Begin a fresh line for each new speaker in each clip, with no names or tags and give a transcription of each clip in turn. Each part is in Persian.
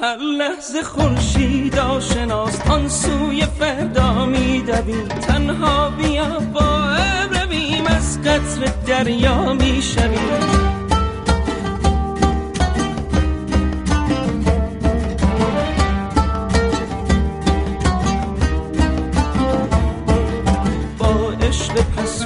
هر لحظه خورشید آشناست آن سوی فردا میدویم تنها بیا با رویم از قطر دریا می‌شویم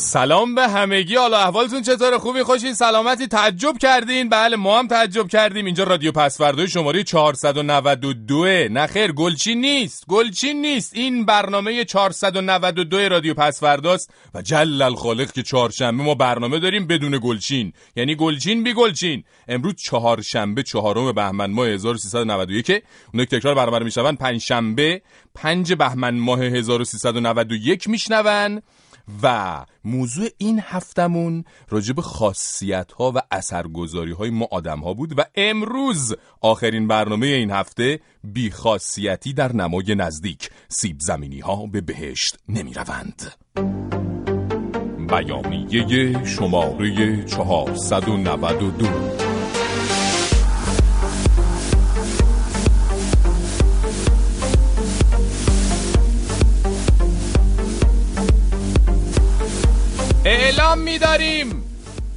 سلام به همگی. حالا احوالتون چطور خوبی؟ خوشین؟ سلامتی؟ تعجب کردین؟ بله ما هم تعجب کردیم. اینجا رادیو پسوردوی شماره 492 نه خیر گلچین نیست. گلچین نیست. این برنامه 492 رادیو پسورداست و جل الخالق که چهارشنبه ما برنامه داریم بدون گلچین. یعنی گلچین بی گلچین. امروز چهارشنبه چهارم بهمن ماه 1391 اون که تکرار برابر میشون پنج شنبه پنج بهمن ماه 1391 میشنون. و موضوع این هفتمون راجب خاصیت ها و اثرگذاری های ما آدم ها بود و امروز آخرین برنامه این هفته بی خاصیتی در نمای نزدیک سیب زمینی ها به بهشت نمی روند بیانیه شماره 492 اعلام می‌داریم.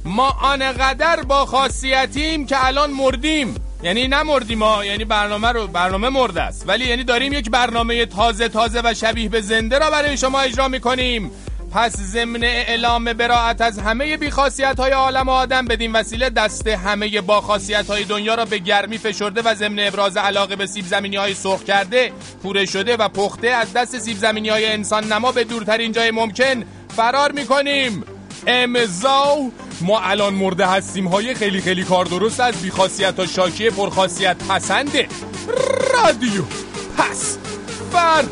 ما آنقدر با خاصیتیم که الان مردیم. یعنی نمردیم ها یعنی برنامه رو برنامه مرده است. ولی یعنی داریم یک برنامه تازه تازه و شبیه به زنده را برای شما اجرا می‌کنیم. پس ضمن اعلام براعت از همه بیخاصیت های عالم و آدم بدین وسیله دست همه با خاصیت های دنیا را به گرمی فشرده و ضمن ابراز علاقه به سیب زمینی های سرخ کرده پوره شده و پخته از دست سیب زمینی های انسان نما به دورترین جای ممکن فرار می‌کنیم. امضا ما الان مرده هستیم. های خیلی خیلی کار درست از بیخاصیت ها شاکی پرخاصیت پسنده رادیو. پس فر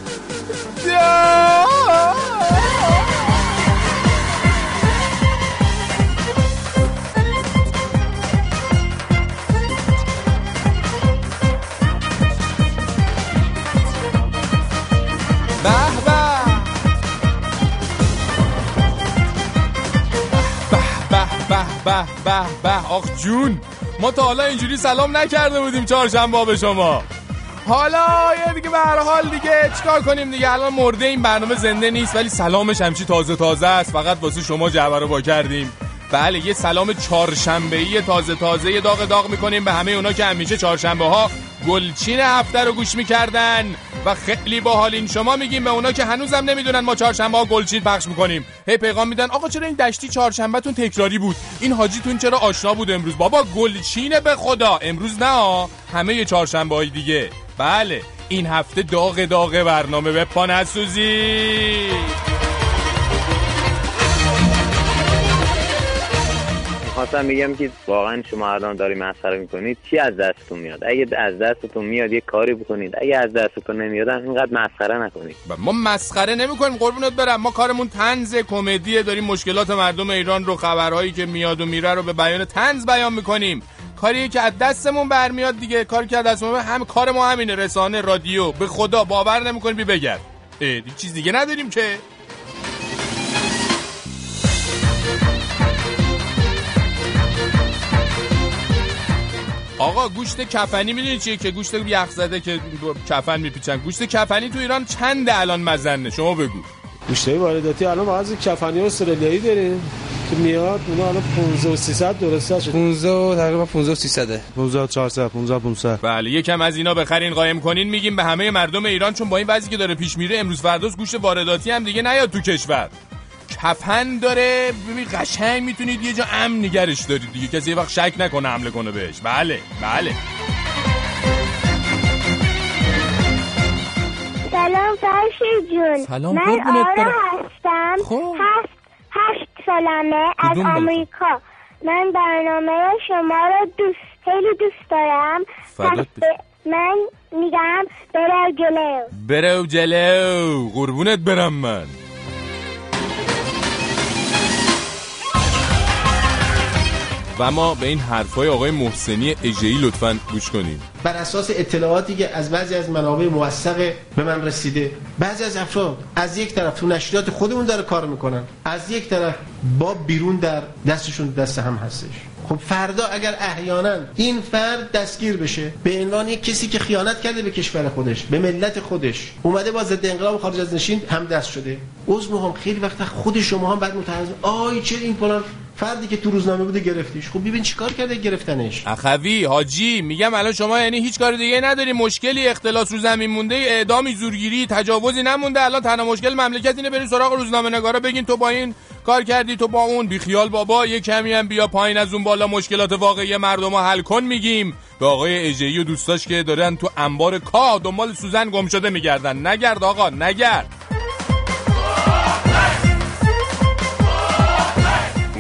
به به به به به. آخ جون ما تا حالا اینجوری سلام نکرده بودیم چهارشنبه به شما. حالا یه دیگه به حال دیگه چیکار کنیم دیگه؟ الان مرده این برنامه زنده نیست ولی سلامش همچی تازه تازه است. فقط واسه شما جعبه رو با کردیم. بله یه سلام چهارشنبه ای تازه تازه داغ داغ می‌کنیم به همه اونا که همیشه چهارشنبه ها گلچین هفته رو گوش می‌کردن. و خیلی باحالین شما میگیم به اونا که هنوزم نمی‌دونن ما چهارشنبه ها گلچین پخش می‌کنیم. هی پیغام میدن آقا چرا این دشتی چهارشنبهتون تکراری بود؟ این حاجیتون چرا آشنا بود امروز؟ بابا گلچینه به خدا. امروز نه همه چهارشنبه های دیگه. بله این هفته داغ داغ برنامه به پا نسوزی
خواستم میگم که واقعا شما الان داری مسخره می‌کنید چی از دستتون میاد؟ اگه از دستتون میاد یه کاری بکنید. اگه از دستتون نمیاد اینقدر مسخره نکنید.
ما مسخره نمی‌کنیم. قربونت برم. ما کارمون تنز کمدیه. داریم مشکلات مردم ایران رو خبرهایی که میاد و میره رو به بیان تنز بیان می‌کنیم. کاریه که از دستمون برمیاد دیگه. کاری که از دستمون هم کار ما همینه. رسانه رادیو. به خدا باور نمی‌کنی بی بگرد چیز دیگه نداریم که. آقا گوشت کفنی می‌دونی چیه که گوشت یخ زده که کفن میپیچن؟ گوشت کفنی تو ایران چند الان مزنه؟ شما بگو.
گوشتای وارداتی الان بعضی کفنی استرالیایی داریم که میاد اونا الان 15 و 300 درسته شد
15 تقریبا 15 و 300
15 400 15 500
بله یکم از اینا بخرین قایم کنین میگیم به همه مردم ایران چون با این وضعی که داره پیش میره امروز فرداست گوشت وارداتی هم دیگه نیاد تو کشور. کفن داره. ببین قشنگ می‌تونید یه جا امن نگرش دارید دیگه. کسی یه وقت شک نکنه حمله کنه بهش. بله بله.
سلام فرشی جون.
سلام،
من
برم.
هستم.
خب.
هفت هشت سالمه از؟ آمریکا. من برنامه شما رو دوست خیلی دوست دارم. پس من میگم برو جلو.
برو جلو. قربونت برم من. و ما به این حرفای آقای محسنی اجهی لطفا گوش کنیم.
بر اساس اطلاعاتی که از بعضی از منابع موثق به من رسیده بعضی از افراد از یک طرف تو نشریات خودمون داره کار می‌کنن از یک طرف با بیرون در دستشون دست هم هستش. خب فردا اگر احیانا این فرد دستگیر بشه به عنوان یک کسی که خیانت کرده به کشور خودش به ملت خودش اومده با ضد انقلاب خارج از نشین هم دست شده. عذر می‌خوام خیلی وقتا خود شما هم بعد متعرض آی چه این فلان؟ فردی که تو روزنامه بوده گرفتیش. خب ببین چیکار کرده گرفتنش؟
اخوی حاجی میگم الان شما یعنی هیچ کار دیگه نداری. مشکلی اختلاس رو زمین مونده اعدامی زورگیری تجاوزی نمونده. الان تنها مشکل مملکت اینه. برین سراغ روزنامه نگارا بگین تو با این کار کردی تو با اون. بیخیال بابا یه کمی هم بیا پایین از اون بالا. مشکلات واقعی مردم رو حل کن میگیم. به آقای اجهی و دوستاش که دارن تو انبار کاه دنبال سوزن گم شده میگردن. نگرد آقا نگرد.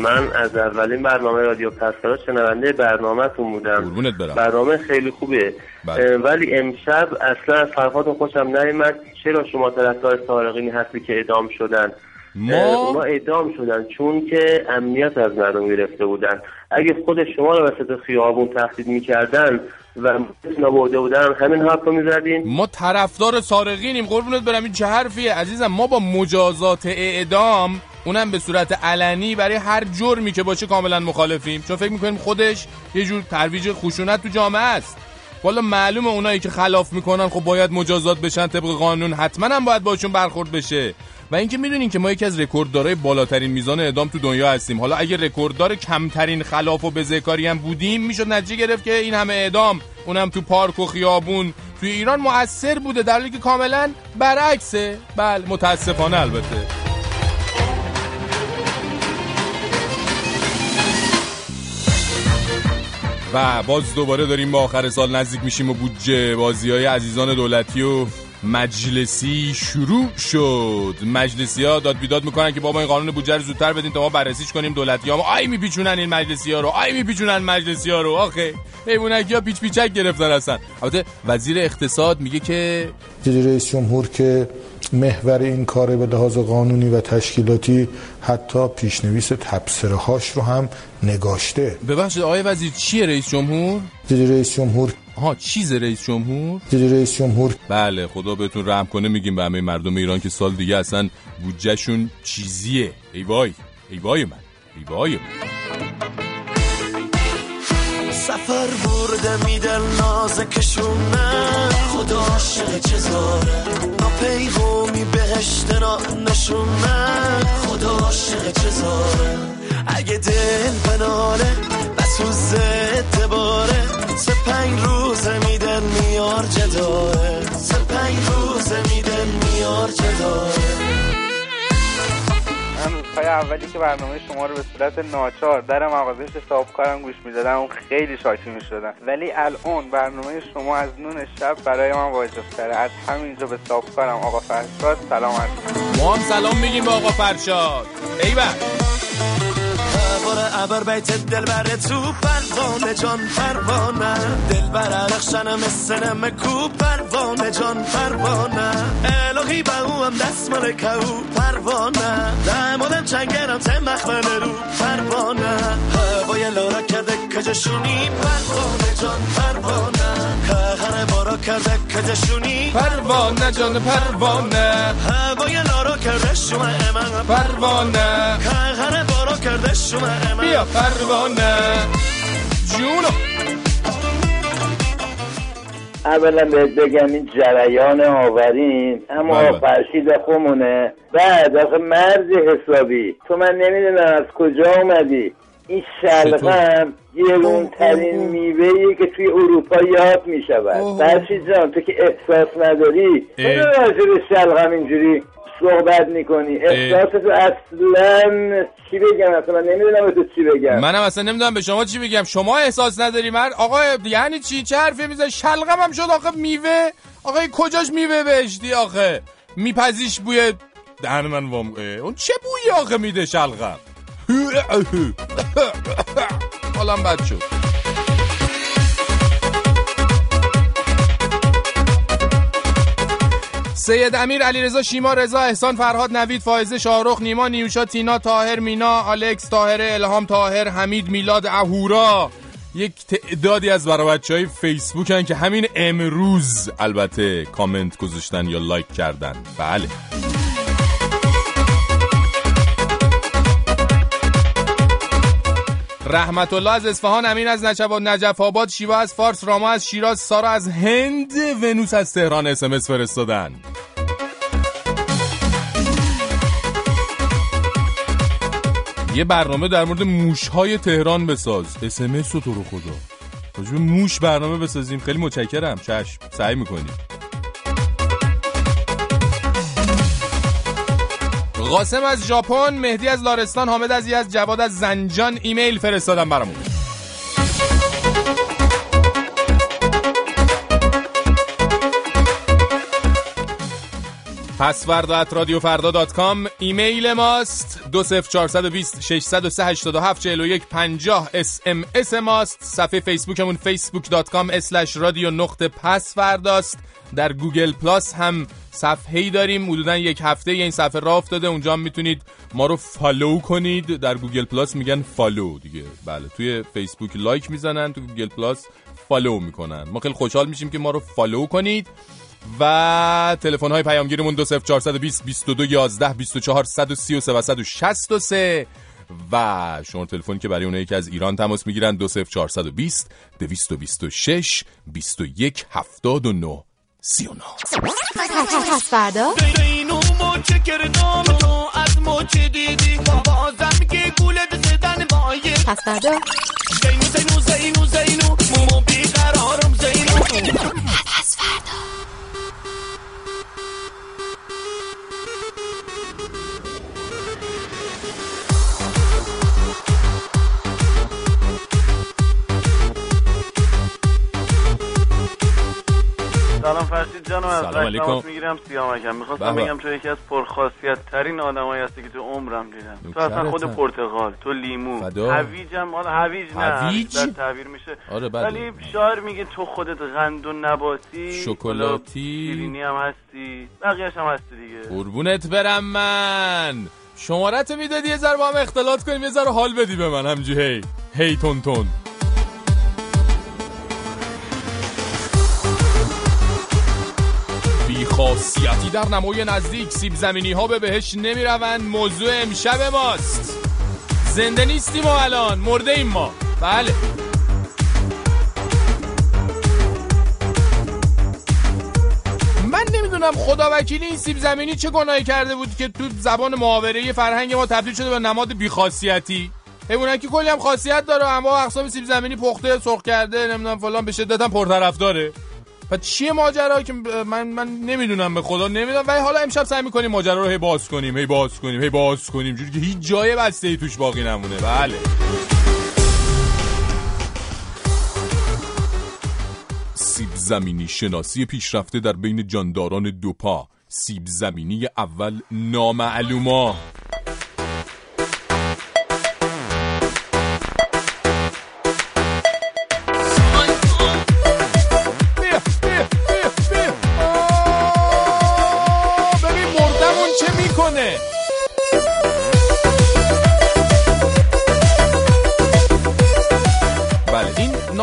من از اولین برنامه رادیو پسفرا شنونده برنامهتون بودم.
برم.
برنامه خیلی خوبه.
بله.
ولی امشب اصلا از حرفاتون خوشم نیومد. چرا شما طرفدار سارقینی هستی که اعدام شدن؟
ما
اونا اعدام شدن چون که امنیت از مردم گرفته بودن. اگه خود شما رو وسط خیابون تهدید می‌کردن و متنا برده بودن همین حرف رو می‌زدین؟
ما طرفدار سارقینیم قربونت برم. این چه حرفیه؟ عزیزم ما با مجازات اعدام اونم به صورت علنی برای هر جرمی که باشه کاملا مخالفیم. چون فکر می‌کنیم خودش یه جور ترویج خشونت تو جامعه است. والا معلومه اونایی که خلاف می‌کنن خب باید مجازات بشن طبق قانون حتما هم باید باشون برخورد بشه. و اینکه می‌دونین که ما یکی از رکورددارای بالاترین میزان اعدام تو دنیا هستیم. حالا اگه رکورددار کمترین خلاف و بزهکاری هم بودیم می‌شد نتیجه گرفت که این همه اعدام اونم تو پارک و خیابون توی ایران مؤثر بوده در حالی که کاملا برعکسه. بله متاسفانه البته. و باز دوباره داریم به آخر سال نزدیک میشیم و بودجه بازی های عزیزان دولتی و مجلسی شروع شد. مجلسی ها داد بیداد می‌کنن که بابا این قانون بودجه رو زودتر بدین تا ما بررسیش کنیم دولتی ها ما آی میپیچونن این مجلسی ها رو آی میپیچونن مجلسی ها رو. آخه حیوانکی ها پیچ پیچک گرفتن هستن البته وزیر اقتصاد میگه که
رئیس جمهور که محور این کار به لحاظ قانونی و تشکیلاتی حتی پیشنویس تبصره هاش رو هم نگاشته.
ببخشید آقای وزیر چیه رئیس جمهور؟
دیدی رئیس جمهور.
آها چیز رئیس جمهور؟
دیدی رئیس جمهور.
بله خدا بهتون رحم کنه میگیم به همه مردم ایران که سال دیگه اصلا بودجهشون چیزیه. ای وای ای وای من ای وای من.
سفر برده میدل ناز کشونه. خدا عاشق چزاره نا پیغومی بهشت را نشونه خدا عاشق چزاره اگه دل بناله و سوز اعتباره سه پنج روز میدن میار جداره. سه پنج روز میدن میار جداره.
من روزهای اولی که برنامه شما رو به صورت ناچار در مغازه حساب کارم گوش می‌دادم اون خیلی شاکی می‌شدم. ولی الان برنامه شما از نون شب برای من واجب تره از همینجا به صاحب کارم آقا فرشاد سلام علیکم
ما هم سلام میگیم به آقا فرشاد. ایول
باره ابر بیت دل بره تو پروانه جان پروانه. دل بره رخشن مثل نمکو پروانه جان پروانه. الهی او هم دست مال او پروانه. دمادم چنگرم ته مخمل رو پروانه. هوای لارا کرده کجشونی پروانه جان پروانه. هر بارا کرده کجشونی
پروانه جان پروانه.
هوای لارا کرده شما امن
پروانه.
هر کرده شما
بیا پروانه. جونو.
اولا بهت بگم این جریان آورین اما
بله.
فرشید خودمونه بعد آخه مرز حسابی. تو من نمی‌دونم از کجا اومدی.
این شلغم گرونترین میوهیه که توی اروپا یاد می شود فرشید جان تو که احساس نداری؟ چرا راجع به شلغم اینجوری صحبت می‌کنی؟ احساس تو اصلا چی بگم؟ اصلا نمی‌دونم به تو چی بگم.
منم اصلا نمی‌دونم به شما چی بگم. شما احساس نداری؟ من آقا یعنی چی؟ چه حرفی می‌زنی؟ شلغم هم شد آخه میوه. آقا کجاش میوه بهشتی آخه؟ میپزیش بوی دهن من وام اون چه بویی آخه میده شلغم؟ حالم بد شد سید امیر علیرضا شیما رضا احسان فرهاد نوید فائزه شاهرخ نیما نیوشا تینا تاهر مینا آلکس تاهره الهام تاهر حمید میلاد اهورا. یک تعدادی از برای بچه های فیسبوک هن که همین امروز البته کامنت گذاشتن یا لایک کردن. بله. رحمت الله از اصفهان امین از نجف نجف آباد شیوا از فارس راما از شیراز سارا از هند ونوس از تهران اسمس فرستادن. یه برنامه در مورد موشهای تهران بساز. اسمس رو تو رو خدا. موش برنامه بسازیم. خیلی متشکرم. چشم. سعی می‌کنیم. قاسم از ژاپن مهدی از لارستان حامد از یزد جواد از زنجان ایمیل فرستادن برامون. پسفردا at رادیو فردا dot com. ایمیل ماست. دو سف چارصد ششصد و سه هشتاد و هفت چهل و یک پنجاه. اس ام اس ماست. صفحه فیسبوکمون فیسبوک dot com slash رادیو نقطه پسفرداست در گوگل پلاس هم صفحه‌ای داریم. حدودا یک هفته این صفحه راه افتاده. اونجا هم می‌تونید ما رو follow کنید. در گوگل پلاس میگن follow دیگه. بله توی فیسبوک لایک می‌زنن تو گوگل پلاس follow می‌کنن. ما خیلی خوشحال میشیم که ما رو follow کنید. و تلفن های پیامگیرمون 20420 22 11 24 133 و 163 و شما تلفنی که برای اونایی که از ایران تماس می‌گیرن 20420 226 21 79 39
پس فردا؟
اینو مچه کردم تو از مچه دیدی؟ بازم که گولت زدن بایه
پس فردا؟
تماس می‌گیرم سیامکم می‌خواستم. بگم تو یکی از پرخاصیت ترین آدمایی هستی که تو عمرم دیدم تو اصلا خود. پرتقال تو لیمو. هویجم حالا هویج نه
هویج؟
تعبیر میشه
آره.
ولی شاعر میگه تو خودت قند و نباتی
شکلاتی.
شیرینی هم هستی بقیهش هم هستی دیگه
قربونت برم من شمارت می‌دادی یه ذره با هم اختلاط کنیم یه ذره حال بدی به من همجی هی هی تون تون بیخاصیتی در نمای نزدیک سیب زمینی ها به بهش نمی روند موضوع امشب ماست. زنده نیستیم ما الان. مرده ایم ما. بله. من نمی‌دونم خدا وکیلی این سیب زمینی چه گناهی کرده بود که تو زبان محاوره فرهنگ ما تبدیل شده به نماد بیخاصیتی. حیوانه که کلی هم خاصیت داره اما اقسام سیب زمینی پخته سرخ کرده نمی‌دونم فلان. به شدت هم پرطرف و چیه ماجرا که من من نمی‌دونم به خدا نمی‌دونم. ولی حالا امشب سعی می‌کنیم ماجرا رو هی باز کنیم هی باز کنیم هی باز کنیم. جوری که هیچ جای بسته ای توش باقی نمونه. بله. سیب زمینی شناسی پیشرفته در بین جانداران دو پا سیب زمینی اول نامعلوما.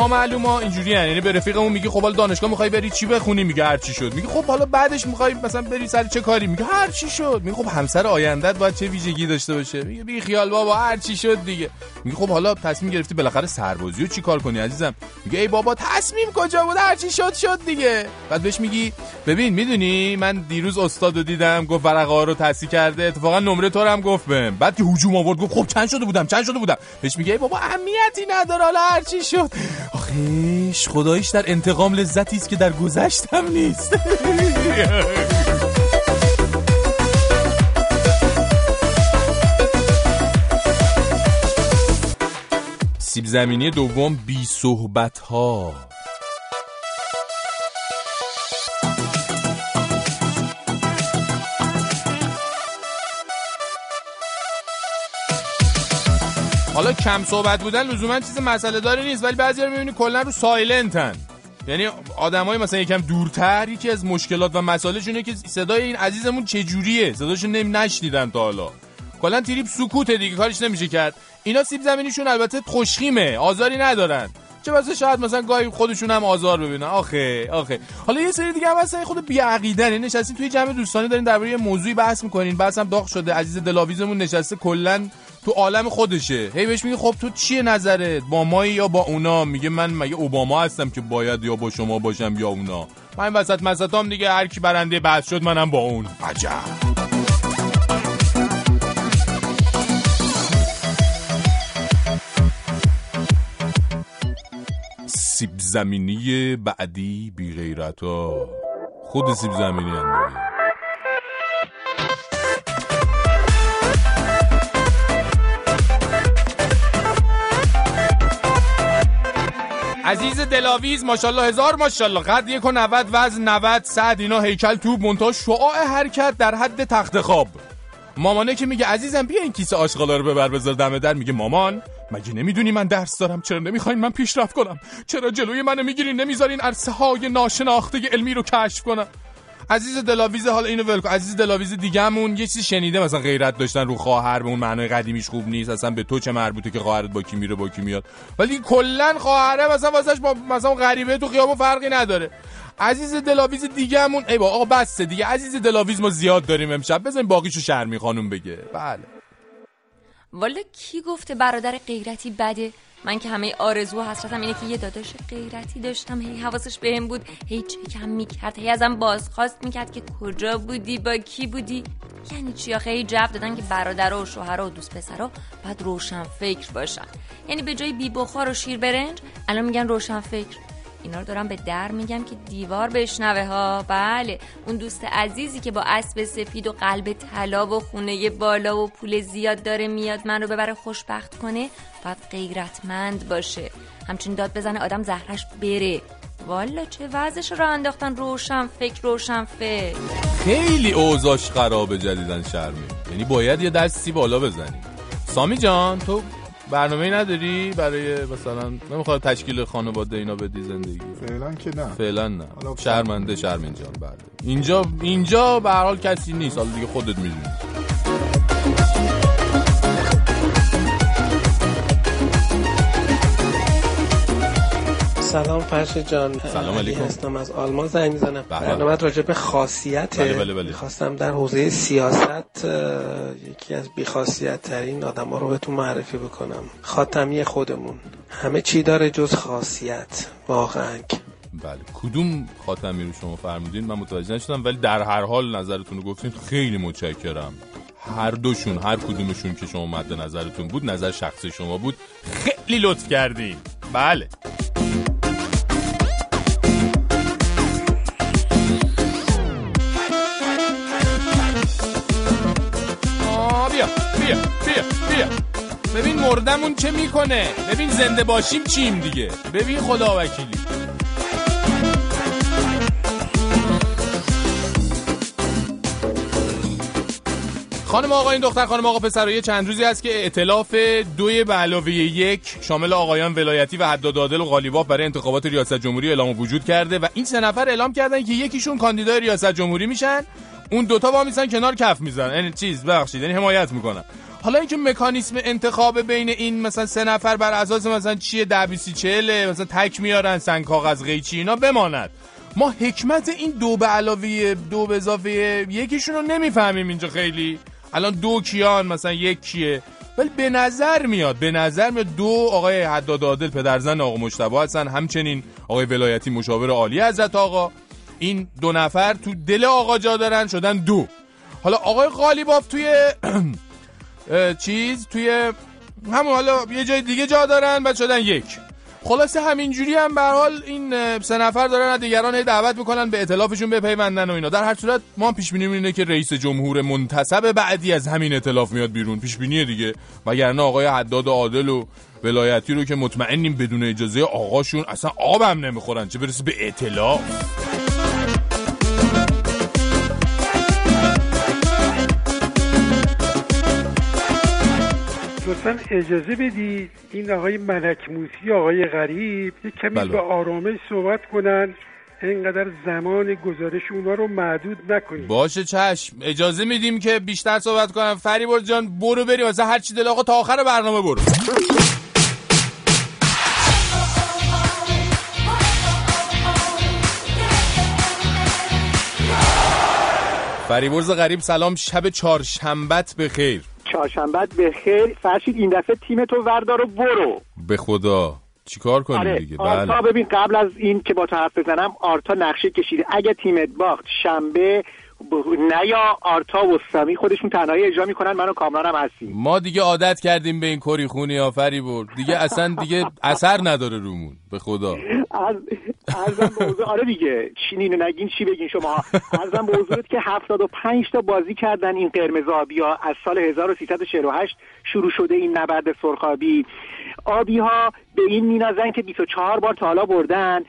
نامعلوما اینجوری هن. یعنی به رفیقمون میگی خب حالا دانشگاه می‌خوای بری چی بخونی؟ میگه هر چی شد. میگه خب حالا بعدش می‌خوای مثلا بری سر چه کاری؟ میگه هر چی شد. میگه خب همسر آیندت باید چه ویژگی داشته باشه؟ میگه بی خیال بابا هر چی شد دیگه. میگه خب حالا تصمیم گرفتی بالاخره سربازی رو چی کار کنی عزیزم؟ میگه ای بابا تصمیم کجا بود؟ هر چی شد شد دیگه. بعد بهش میگی ببین می‌دونی من دیروز استادو دیدم گفت ورقه رو تصحیح کرده. اتفاقا نمره تو هم گفت بهم. بعد که هجوم آورد گفت خب چند شده بودم چند شده بودم. بهش میگه ای بابا اهمیتی نداره حالا هر چی شد. آخیش خداییش در انتقام لذتی است که در گذشتم نیست. سیب زمینی دوم بی صحبت ها حالا کم صحبت بودن لزوما چیز مسئله داره نیست ولی بعضی رو می‌بینی کلا رو سایلنتن. یعنی آدمای مثلا یکم دورتر یکی از مشکلات و مسائلشونه که صدای این عزیزمون چجوریه؟ صداشون نمی نشنیدن تا حالا. کلا تریپ سکوته دیگه کارش نمیشه کرد. اینا سیب زمینیشون البته خوشخیمه آزاری ندارن. چه واسه شاید مثلا گاهی خودشون هم آزار ببینن. آخه آخه. حالا یه سری دیگه هم هستن خود بی عقیدن نشستین توی جمع دوستانی دارین درباره یه موضوعی بحث می‌کنین. بحث هم داغ شده. عزیز دلاویزمون نشسته کلا تو عالم خودشه. هی بهش میگه خب تو چیه نظرت؟ با ما یا با اونا؟ میگه من مگه اوباما هستم که باید یا با شما باشم یا اونا؟ من وسط مسطام دیگه هر کی برنده بحث شد منم با اون. عجب. زمینی بعدی بی غیرت ها خود سیب زمینی هم دیگه. عزیز دلاویز ماشاءالله هزار ماشاءالله. قد یک و نود وزن 90 صد اینا هیکل توب منتها شعاع حرکت در حد تخت خواب. مامانه که میگه عزیزم بیا این کیسه آشغالا رو ببر بذار دم در. میگه مامان مگه نمی‌دونی من درس دارم؟ چرا نمی‌خواین من پیشرفت کنم؟ چرا جلوی منو می‌گیرین؟ نمی‌ذارین عرصه های ناشناخته علمی رو کشف کنم؟ عزیز دلاویز حالا اینو ول کن. عزیز دلاویز دیگه‌مون یه چیزی شنیده مثلا غیرت داشتن رو خواهر به اون معنای قدیمیش خوب نیست. اصلا به تو چه مربوطه که خواهرت با کی میره با کی میاد؟ ولی کلا خواهره مثلا واسش با مثلا غریبه تو خیابون فرقی نداره. عزیز دلاویز دیگه‌مون ای با آقا بسته دیگه. عزیز دلاویز ما زیاد داریم امشب. بزنین باقیشو شرمی خانم بگه. بله.
والا کی گفته برادر غیرتی بده؟ من که همه آرزو و حسرتم اینه که یه داداش غیرتی داشتم. هی حواسش بهم بود. هی چکم می‌کرد. هی ازم بازخواست می‌کرد که کجا بودی؟ با کی بودی؟ یعنی چی آخه؟ هی جواب دادن که برادر و شوهر و دوست پسرا باید روشن فکر باشن. یعنی به جای بی بخار و شیر برنج الان میگن روشن فکر. اینا رو دارم به در میگم که دیوار بشنوه ها. بله اون دوست عزیزی که با اسب سفید و قلب طلا و خونه بالا و پول زیاد داره میاد من رو ببره خوشبخت کنه باید غیرتمند باشه. همچین داد بزنه آدم زهرش بره. والا چه وضعش رو انداختن؟ روشن فکر روشن فکر.
خیلی اوضاش خرابه جدیدن شرمی یعنی باید یه دستی بالا بزنی. سامی جان تو برنامه نداری برای مثلا نمی‌خواد تشکیل خانواده اینا بدی زندگی
فعلا که نه.
فعلا نه. شرمنده شرمین جان بله اینجا اینجا به هر حال کسی نیست. حالا دیگه خودت می‌دونی.
سلام فرش جان.
سلام علیکم.
هستم از آلمان زنگ می‌زنم.
بله.
برنامه راجع به خاصیت
بله، بله، بله.
خواستم در حوزه سیاست یکی از بیخاصیت ترین آدم رو بهتون معرفی بکنم. خاتمی خودمون. همه چی داره جز خاصیت. واقعا.
بله. کدوم خاتمی رو شما فرمودین؟ من متوجه نشدم ولی در هر حال نظرتون رو گفتین. خیلی متشکرم. هر دوشون هر کدومشون که شما مد نظرتون بود نظر شخصی شما بود. خیلی لطف کردین. بله. بیا ببین مردمون چه می‌کنه؟ ببین زنده باشیم چیم دیگه؟ ببین خدا وکیلی. خانم آقایان دختر خانم آقا پسر یه چند روزی هست که ائتلاف دوی به علاوه یک شامل آقایان ولایتی و حداد عادل و قالیباف برای انتخابات ریاست جمهوری اعلام وجود کرده و این سه نفر اعلام کردن که یکیشون کاندیدای ریاست جمهوری میشن. اون دوتا با میسن کنار کف میزن یعنی چیز بخشید یعنی حمایت می‌کنن. حالا اینکه مکانیسم انتخاب بین این مثلا سه نفر بر اساس مثلا چیه ده بیسی چهله مثلا تک میارن سنگ کاغذ قیچی اینا بماند ما حکمت این دو به علاوه دو به اضافه یکیشون رو نمی‌فهمیم اینجا خیلی. الان دو کیان مثلا یک کیه. ولی به نظر میاد به نظر میاد دو آقای حداد عادل پدرزن آقا مجتبی هستن. همچنین آقای ولایتی مشاور عالی حضرت آقا. این دو نفر تو دل آقا جا دارن شدن دو. حالا آقای غالیباف توی چیز توی همون حالا یه جای دیگه جا دارن بعد شدن یک. خلاصه همینجوری هم به حال این سه نفر دارن دیگران دعوت می‌کنن به ائتلافشون بپیوندن و اینا. در هر صورت ما پیش بینی اینه که رئیس جمهور منتصب بعدی از همین ائتلاف میاد بیرون. پیش بینی دیگه. وگرنه آقای حداد عادل و ولایتی رو که مطمئنیم بدون اجازه آقاشون اصلا آبم نمی‌خورن. چه برسه به ائتلاف
لطفا اجازه بدید این آقای ملک موسی آقای غریب یک کمی
بله.
به آرامش صحبت کنن. اینقدر زمان گزارش اونا رو محدود نکنید.
باشه چشم. اجازه میدیم که بیشتر صحبت کنم. فریبرز جان برو بریم واسه هر چی دل آقا تا آخر برنامه برو. فریبرز غریب سلام. شب چهارشنبت به خیر
چهارشنبت به خیر. فرشید این دفعه تیم تو وردار و برو.
به خدا. چیکار کنیم
آره.
دیگه؟
آرتا
بله.
ببین قبل از این که با تو حرف بزنم آرتا نقشه کشیده. اگه تیمت باخت شنبه ب... نه یا آرتا و سامی خودشون تنهایی اجرا می‌کنن. منو کامرانم هستیم.
ما دیگه عادت کردیم به این کری خونی ها فریبرز دیگه اصلا دیگه اثر نداره رومون. به خدا.
از ارزم به حضور آره دیگه. چی اینو نگین چی بگین شما؟ ارزم به حضورت که 75 تا بازی کردن این قرمز آبی ها از سال 1348 شروع شده این نبرد سرخابی. آبی ها به این مینازن که 24 بار تا حالا بردن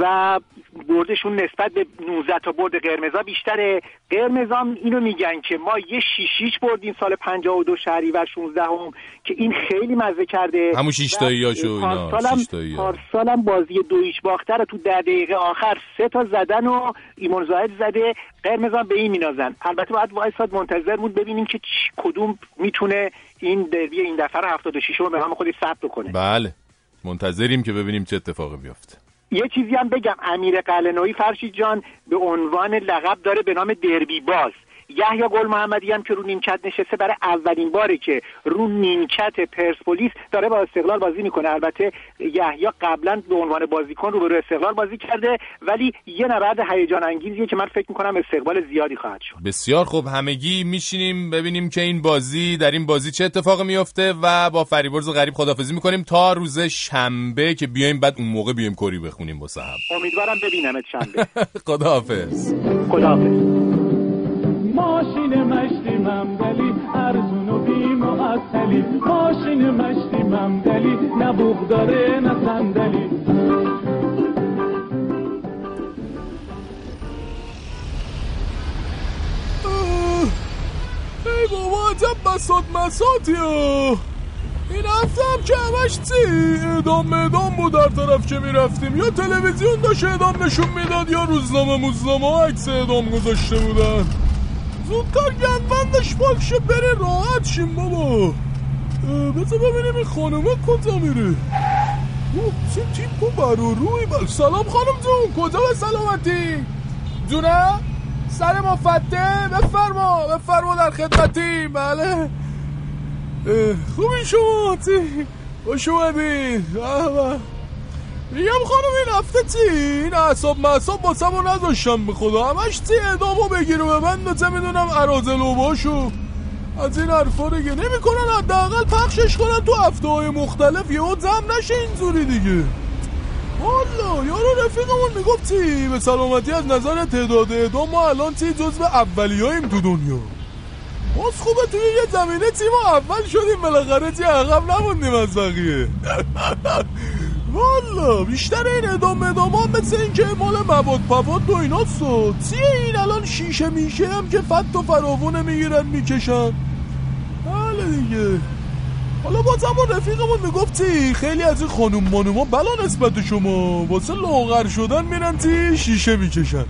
و بردشون نسبت به 19 تا برد قرمزا بیشتره. قرمزام اینو میگن که ما یه شیشیش بردیم سال 52 شهریور 16 هم که این خیلی مزه کرده.
همون شیش تاییاشو اینا،
پارسالم-
ها.
بازی دویش باخته رو تو ده دقیقه آخر. سه تا زدن و ایمان زاهد زده. قرمزان به این مینازن. البته باید وایساد منتظر بود ببینیم که کدوم می‌تونه این دربی این دفعه رو 76 رو به هم خودش ثبت کنه
بله. منتظریم که ببینیم چه اتفاقی بیفته.
یه چیزی هم بگم امیر قلنوی فرشید جان به عنوان لقب داره به نام دربی باز. یحیی گل محمدی هم که رو نیمکت نشسته برای اولین باره که رو نیمکت پرسپولیس داره با استقلال بازی می‌کنه. البته یحیی قبلا به عنوان بازیکن رو به استقلال بازی کرده ولی یه نبرد هیجان انگیزیه که من فکر می‌کنم استقبال زیادی خواهد شد.
بسیار خوب. همگی میشینیم ببینیم که این بازی در این بازی چه اتفاقی میفته و با فریبرز غریب خدافزی می‌کنیم تا روز شنبه که بیایم بعد اون موقع بیایم کری بخونیم با هم
امیدوارم ببینمت شنبه.
خداحافظ.
خداحافظ.
ماشین مشتی ممدلی ارزون و بی معطلی ماشین مشتی ممدلی نه بوغ داره نه صندلی.
ای بابا عجب بسات مساتی این هفتم که همش چی؟ ادام ادام بود در طرف که می‌رفتیم. یا تلویزیون داشت ادام نشون می‌داد یا روزنامه موزنامه عکس ادام گذاشته بودن. زودتر گندبندش پاک شه بره راحت شیم بابا. بذار ببینیم این خانومه کجا میره. چه تیپ و بر و روی بل سلام خانم جون کجا به سلامتی؟ جونه سر ما فته؟ بفرما بفرما در خدمتی بله. خوبی شما؟ تی خوش اومدین میگم خانم این هفته چی؟ این اعصاب معصاب با سمو نذاشتم به خدا. همش چی؟ ادامو بگیر و به من چه می‌دونم عراضل و باشو از این حرفا دیگه نمی‌کنن. حداقل پخشش کنن تو هفته های مختلف. یهو جمع نشه اینجوری دیگه. والا یارو رفیقمون می‌گفت چی؟ به سلامتی از نظر تعداد اعدام ما الان چی جزو اولیاییم تو دنیا. باز خوبه توی یه زمینه چی؟ ما اول شدیم. بالاخره چی؟ عقب نموندیم از بقیه. والا بیشتر این ادام ادام هم مثل این که مال مواد پواد و اینا سو چیه این الان شیشه میشه هم که فت و فراوونه می‌گیرن می‌کشن؟ بله دیگه. حالا باز همون رفیقمون می‌گفتی خیلی از این خانوم مانوما بلا نسبت شما. واسه لاغر شدن میرن تی شیشه می‌کشن.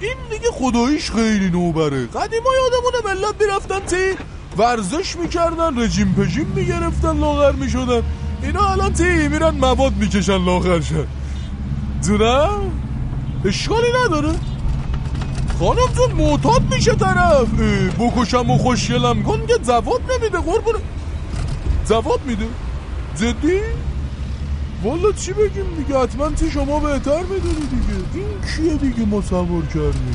این دیگه خداییش خیلی نوبره. قدیما یادمونه ملت می‌رفتن تی ورزش می‌کردن رژیم پژیم می‌گرفتن لاغر می‌شدن. اینا الان تی میرن مواد می‌کشن لاغر شن دونم اشکالی نداره. خانم جون معتاد میشه طرف. بکشم و خوشگلم کن که جواب نمیده قربونه جواب میده. جدی؟ والا چی بگیم دیگه؟ حتما تی شما بهتر می‌دونی دیگه. این کیه دیگه مصور کردی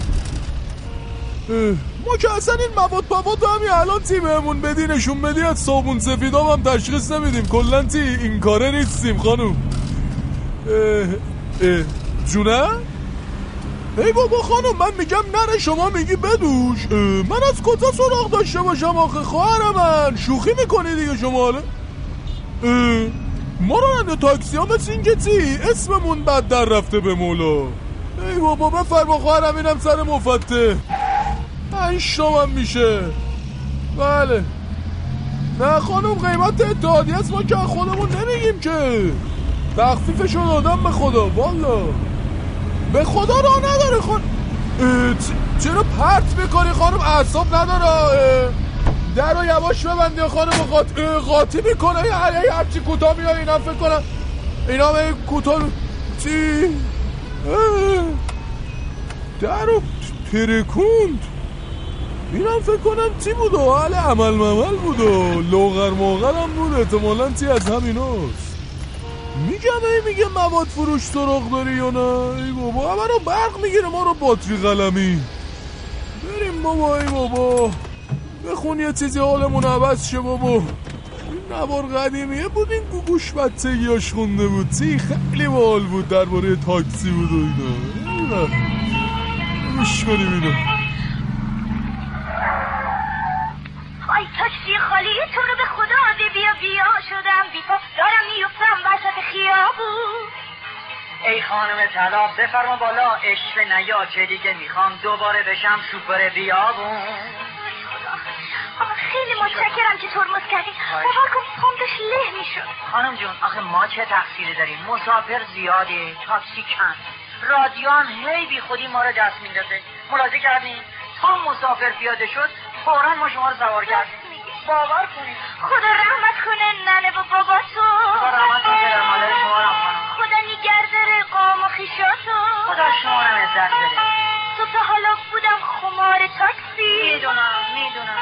اه، ما که اصلا این مواد پواد همین الان تی بهمون بدی نشون بدی از صابون سفیدام هم تشخیص نمیدیم. کلا تی این کاره نیستیم خانم اه، اه، جونه؟ ای بابا خانم من میگم نره شما میگی بدوش. من از کجا سراغ داشته باشم آخه؟ خواهر من شوخی می‌کنی دیگه شما اه، ما راننده تاکسی ها مثل چی اسممون بد در رفته به مولا. ای بابا بفرما خواهرم اینم سر مفته. پنج تومن میشه. بله. نه خانم قیمت اتحادی است ما که خودمون نمیگیم که. تخفیفشو دادم به خدا والا. به خدا راه نداره خان چرا پرت می‌کنی خانم؟ اعصاب نداره. در رو یواش ببندی خانم قاط... اه، قاطی می‌کنه. یه یه هرچی کوتاه میاد اینا فکر کنم اینا به کوتاه چی؟ در رو ترکوند اینم فکر کنم چی بود و حال عمل ممل بود و لوغر موغر هم بود. احتمالا چی از همیناست میگم ای میگه مواد فروش سراغ داری یا نه؟ ای بابا همه رو برق می‌گیره ما رو باتری قلمی. بریم بابا ای بابا. بخون یه چیزی حالمون عوض شه بابا. این نوار قدیمیه بود این گوگوش بچگیاش خونده بود. چی؟ خیلی بال بود درباره تاکسی بود و اینا. اینا. گوش کنیم اینو
آی تاکسی خالی تو رو به خدا بی بیا بیا شدم. بی پا دارم میفتم وسط خیابون.
ای خانم طلا بفرما بالا. عشق نیا چه دیگه می‌خوام دوباره بشم سوپر بیابون.
آه، خیلی متشکرم که ترمز کردی. باور کن پام داشت له می‌شد.
خانم جون آخه ما چه تقصیری داریم؟ مسافر زیاده تاکسی کم. رادیو هم هی بی خودی ما رو دست میندازه. ملاحظه کردین؟ تا مسافر پیاده شد فورا ما شما رو سوار کردیم. باور کنید
خدا رحمت کنه ننه و بابا تو.
خدا رحمت کنه مادر شما.
خدا نگرداره قام و خیشاتو.
خدا شما رو عزت بده.
تو تا حالا بودم خمار تاکسی.
می‌دونم می‌دونم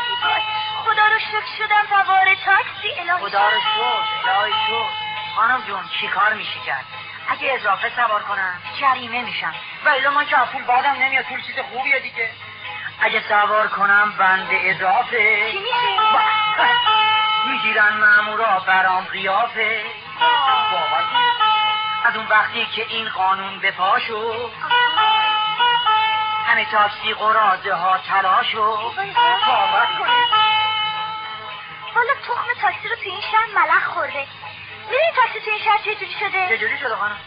خدا رو شکر شدم سوار تاکسی. الهی
خدا رو شکر. الهی شکر. خانم جون چی کار میشه کرد؟ اگه اضافه سوار کنم جریمه میشم. و الا من که پول بعدم نمیاد پول چیز خوبیه دیگه. اگه سوار کنم بند اضافه
چی؟
می‌گیرن مامورا برام قیافه. از اون وقتی که این قانون به پا شد همه تاکسی قراضه ها تلا شد باور کنید
والا تخم تاکسی رو تو این شهر ملخ خورده می‌دونی تاکسی تو این شهر چجوری شده؟
چجوری شده خانم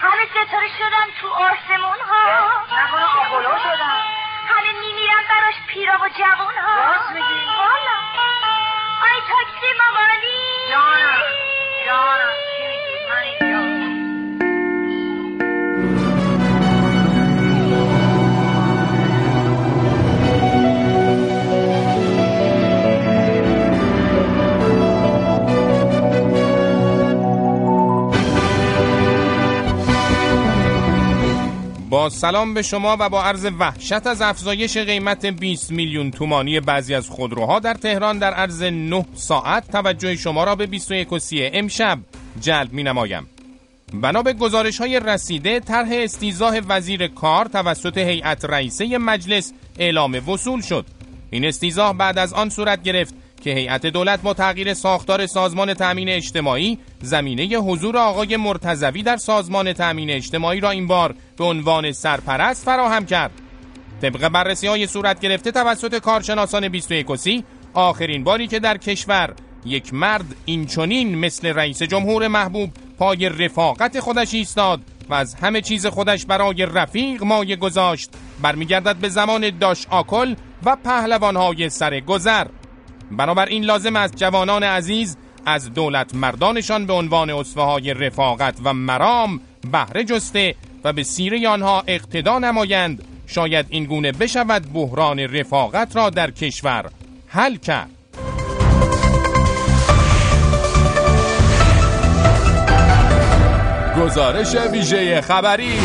همه ستاره شدن تو آسمون ها
نکنه آپولو شدن
همه میمیرن براش پیرا و جوون ها.
راست میگی؟
والا. آی تاکسی مامانی.
جانم. جانم.
سلام به شما و با عرض وحشت از افزایش قیمت 20 میلیون تومانی بعضی از خودروها در تهران در عرض 9 ساعت توجه شما را به 21 و 30 امشب جلب می نمایم. بنا به گزارش های رسیده طرح استیزاه وزیر کار توسط هیئت رئیسه مجلس اعلام وصول شد این استیزاه بعد از آن صورت گرفت که هیئت دولت با تغییر ساختار سازمان تأمین اجتماعی زمینه حضور آقای مرتضوی در سازمان تأمین اجتماعی را این بار به عنوان سرپرست فراهم کرد. طبق بررسی های صورت گرفته توسط کارشناسان 21 و 30 آخرین باری که در کشور یک مرد اینچنین مثل رئیس جمهور محبوب پای رفاقت خودش ایستاد و از همه چیز خودش برای رفیق مایه گذاشت. برمیگردد به زمان داش آکل و پهلوانهای سر گذر. بنابراین لازم است جوانان عزیز از دولت مردانشان به عنوان اصفه رفاقت و مرام بهره جسته و به سیره آنها اقتدا نمایند. شاید این گونه بشود بحران رفاقت را در کشور حل کرد. گزارش ویژه خبری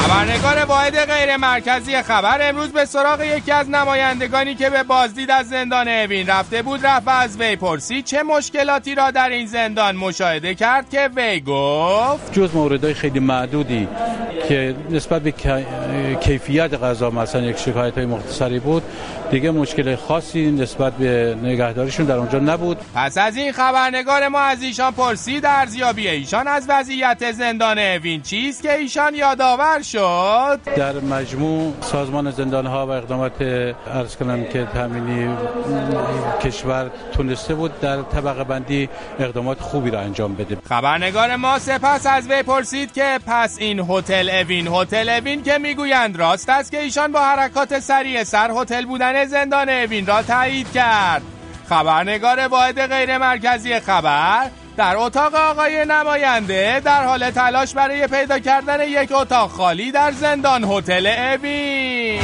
خبرنگار واحد غیر مرکزی خبر امروز به سراغ یکی از نمایندگانی که به بازدید از زندان اوین رفته بود رفت و از وی پرسی چه مشکلاتی را در این زندان مشاهده کرد که وی گفت
جز موردهای خیلی معدودی که نسبت به کی- کیفیت غذا مثلا یک شکایت های مختصری بود دیگه مشکل خاصی نسبت به نگهداریشون در اونجا نبود.
پس از این خبرنگار ما از ایشان پرسید ارزیابی ایشان از وضعیت زندان اوین چیست که ایشان یادآور شد.
در مجموع سازمان زندان ها و اقدامات ارز کنم که تامینی کشور تونسته بود در طبقه بندی اقدامات خوبی را انجام بده.
خبرنگار ما سپس از وی پرسید که پس این هتل اوین هتل اوین که می‌گویند راست است که ایشان با حرکات سریع سر هتل بودن زندان اوین را تایید کرد. خبرنگار واحد غیر مرکزی خبر در اتاق آقای نماینده در حال تلاش برای پیدا کردن یک اتاق خالی در زندان هتل اوین.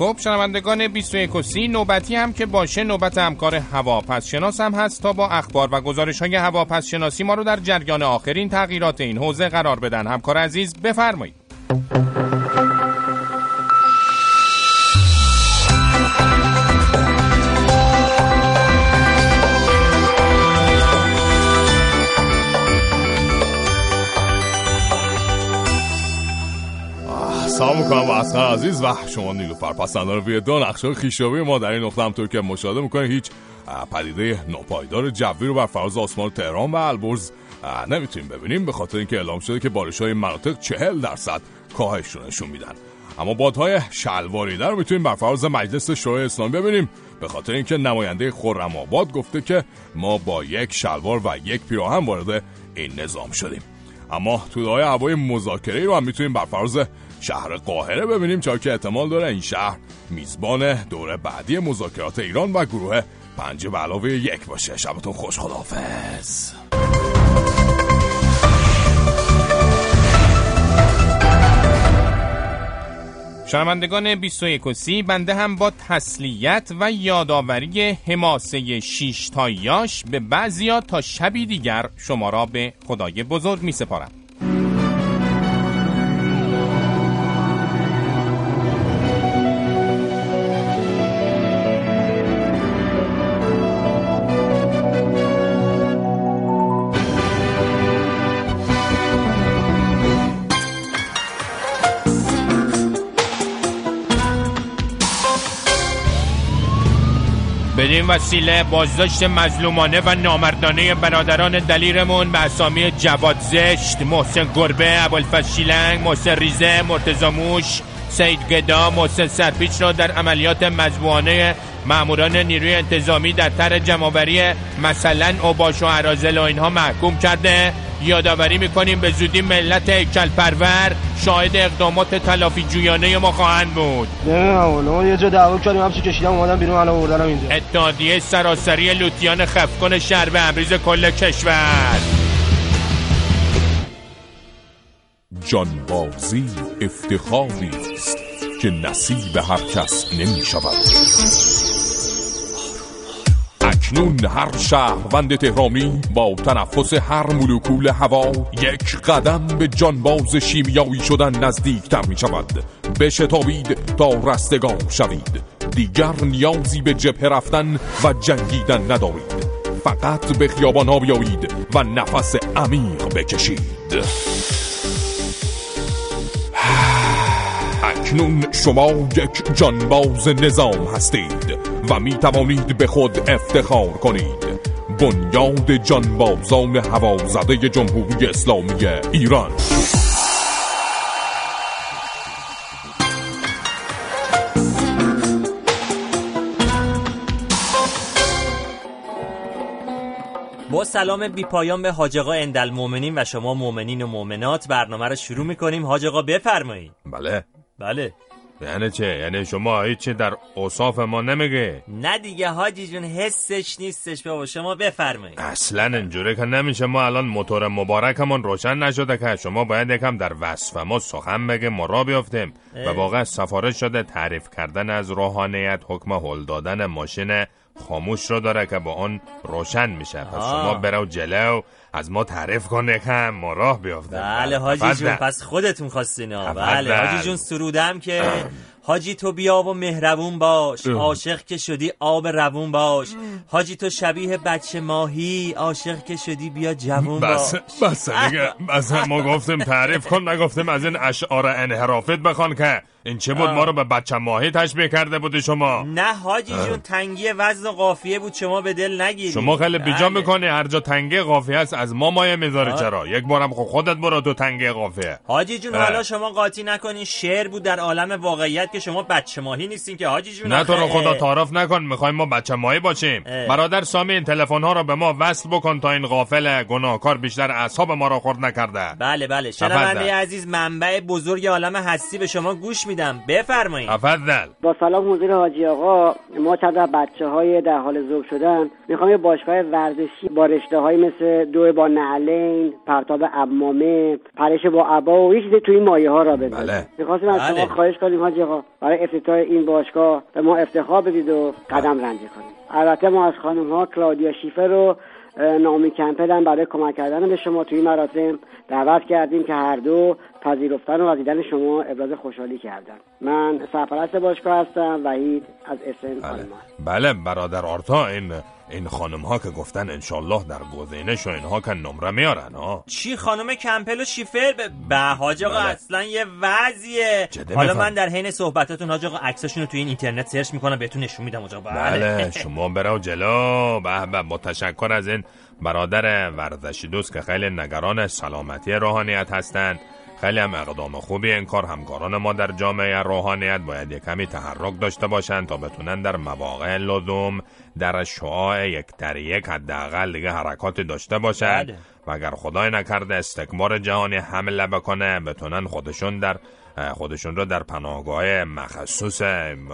خب شنوندگان 21 و 30 نوبتی هم که باشه نوبت همکار هواپس هم هست تا با اخبار و گزارش های هواپس ما رو در جریان آخرین تغییرات این حوزه قرار بدن. همکار عزیز بفرمایید.
سلام می‌کنم با اسخر عزیز و شما نیلوفر پسندان دو نقشه خیشاوی ما در این نقطه همطور که مشاهده می‌کنید هیچ پدیده ناپایدار جوی رو بر فراز آسمان تهران و البرز نمی‌تونیم ببینیم به خاطر اینکه اعلام شده که بارش های مناطق چهل درصد کاهش نشون میدن. اما بادهای شلواریده رو می‌تونیم بر فراز مجلس شورای اسلامی ببینیم. به خاطر اینکه نماینده خرم آباد گفته که ما با یک شلوار و یک پیراهن وارد این نظام شدیم. اما های هوای مذاکره رو هم می‌تونیم بر فراز شهر قاهره ببینیم چرا که احتمال داره این شهر میزبان دوره بعدی مذاکرات ایران و گروه پنج به علاوه یک باشه. شبتون خوش خداحافظ.
شنوندگان 21 و 30 بنده هم با تسلیت و یادآوری حماسه شیش تایاش به بعضیا تا شبی دیگر شما را به خدای بزرگ می سپارم وسیله بازداشت مظلومانه و نامردانه برادران دلیرمون به اسامی جواد زشت، محسن گربه، ابوالفضل شیلنگ، محسن ریزه، مرتضی موش، سید گدا، محسن سرپیچ را در عملیات مذبوحانه ماموران نیروی انتظامی در طر جمعآوری مثلا اوباش و عرازل و اینها محکوم کرده. یادآوری می‌کنیم به زودی ملت هیکل پرور شاهد اقدامات تلافی جویانه ما خواهند بود.
والا ما یه جا دعوا کردیم همچی کشیدم اومدم بیرون الان آوردنم اینجا.
اتحادیه سراسری لوتیان خفکن شهر به امریز کل کشور.
جانبازی افتخاری است که نصیب هر کس نمی شود اکنون هر شهروند تهرانی با تنفس هر مولکول هوا یک قدم به جانباز شیمیایی شدن نزدیکتر می شود. بشتابید تا رستگار شوید. دیگر نیازی به جبهه رفتن و جنگیدن ندارید. فقط به خیابان ها بیایید و نفس عمیق بکشید. اکنون شما یک جانباز نظام هستید و می توانید به خود افتخار کنید. بنیاد جانبازان هوازده جمهوری اسلامی ایران.
با سلام بی پایان به حاج آقا اندل مومنین و شما مؤمنین و مؤمنات برنامه رو شروع می‌کنیم. حاج آقا بفرمایید.
بله.
بله.
یعنی چه یعنی شما هیچی در اوصاف ما نمیگه
نه دیگه حاجی جون حسش نیستش بابا. شما بفرمایید.
اصلا اینجوری که نمیشه. ما الان موتور مبارکمون روشن نشده که شما باید یکم در وصف ما سخن بگه ما را بیافتیم و
اه.
واقعا سفارش شده تعریف کردن از روحانیت حکم هل دادن ماشین خاموش رو داره که با اون روشن میشه. پس. شما برو جلو از ما تعریف کن یکم ما راه بیافتیم.
بله حاجی
تفضل.
جون پس خودتون خواستین. بله حاجی جون سرودم که حاجی تو بیا و مهربون باش. عاشق که شدی آب روون باش. حاجی تو شبیه بچه ماهی عاشق که شدی بیا جوون
بس
باش.
بس دیگه. بس ما گفتیم تعریف کن نگفتیم از این اشعار انحرافت بخوان که این چه بود
آه.
ما رو به بچه ماهی تشبیه کرده بودی شما
نه حاجی. جون تنگی وزن و قافیه بود شما به دل نگیری
شما خیلی بیجا
بله.
می‌کنی هر جا تنگه قافیه است از ما مایه می‌ذاری
آه.
چرا یک بارم خود خودت برو تو تنگه قافیه
حاجی جون
اه.
حالا شما قاطی نکنین شعر بود در عالم واقعیت که شما بچه ماهی نیستین که حاجی جون
نه تو رو خدا تعارف نکن می‌خوایم ما بچه ماهی باشیم
اه.
برادر سامی این تلفن ها رو به ما وصل بکن تا این غافل گناهکار بیشتر اعصاب ما را خورد نکرده
بله بله. شنونده عزیز منبع بزرگ عالم هستی به شما گوش میدم. بفرمایید.
تفضل
با سلام حضور حاجی آقا. ما چند از بچه های در حال ذوب شدن. می‌خوام یه باشگاه ورزشی با رشته های مثل دو با نعلین پرتاب امامه پرش با عبا و یه چیزی توی این مایه ها را بزنیم
بله.
می‌خواستیم از
بله.
شما خواهش کنیم حاجی آقا. برای افتتاح این باشگاه به ما افتخار بدید و قدم رنجه کنیم. البته ما از خانم ها کلادیا شیفر رو نامی کمپل هم برای کمک کردن به شما توی مراسم دعوت کردیم که هر دو پذیرفتن و دیدن شما ابراز خوشحالی کردن. من سرپرست باشگاه هستم وحید از اسن آلمان.
بله برادر آرتا این این خانم ها که گفتن انشالله در گزینش و اینها که نمره میارن ها
چی خانم کمپل و شیفر؟ به به حاج آقا
بله.
اصلا یه وضعیه. حالا. من در حین صحبتاتون حاج آقا عکساشون رو توی این اینترنت search می‌کنم بهتون نشون میدم حاج آقا.
بله. شما برو جلو. به به با تشکر از این برادر ورزشی دوست که خیلی نگران سلامتی روحانیت هستند خیلی هم اقدام خوبی این کار همکاران ما در جامعه روحانیت باید یک کمی تحرک داشته باشند تا بتونن در مواقع لزوم در شعاع یک در یک حداقل دیگه حرکاتی داشته باشند.
بله.
و اگر خدای نکرده استکبار جهانی حمله بکنه بتونن خودشون در خودشون رو در پناهگاه مخصوص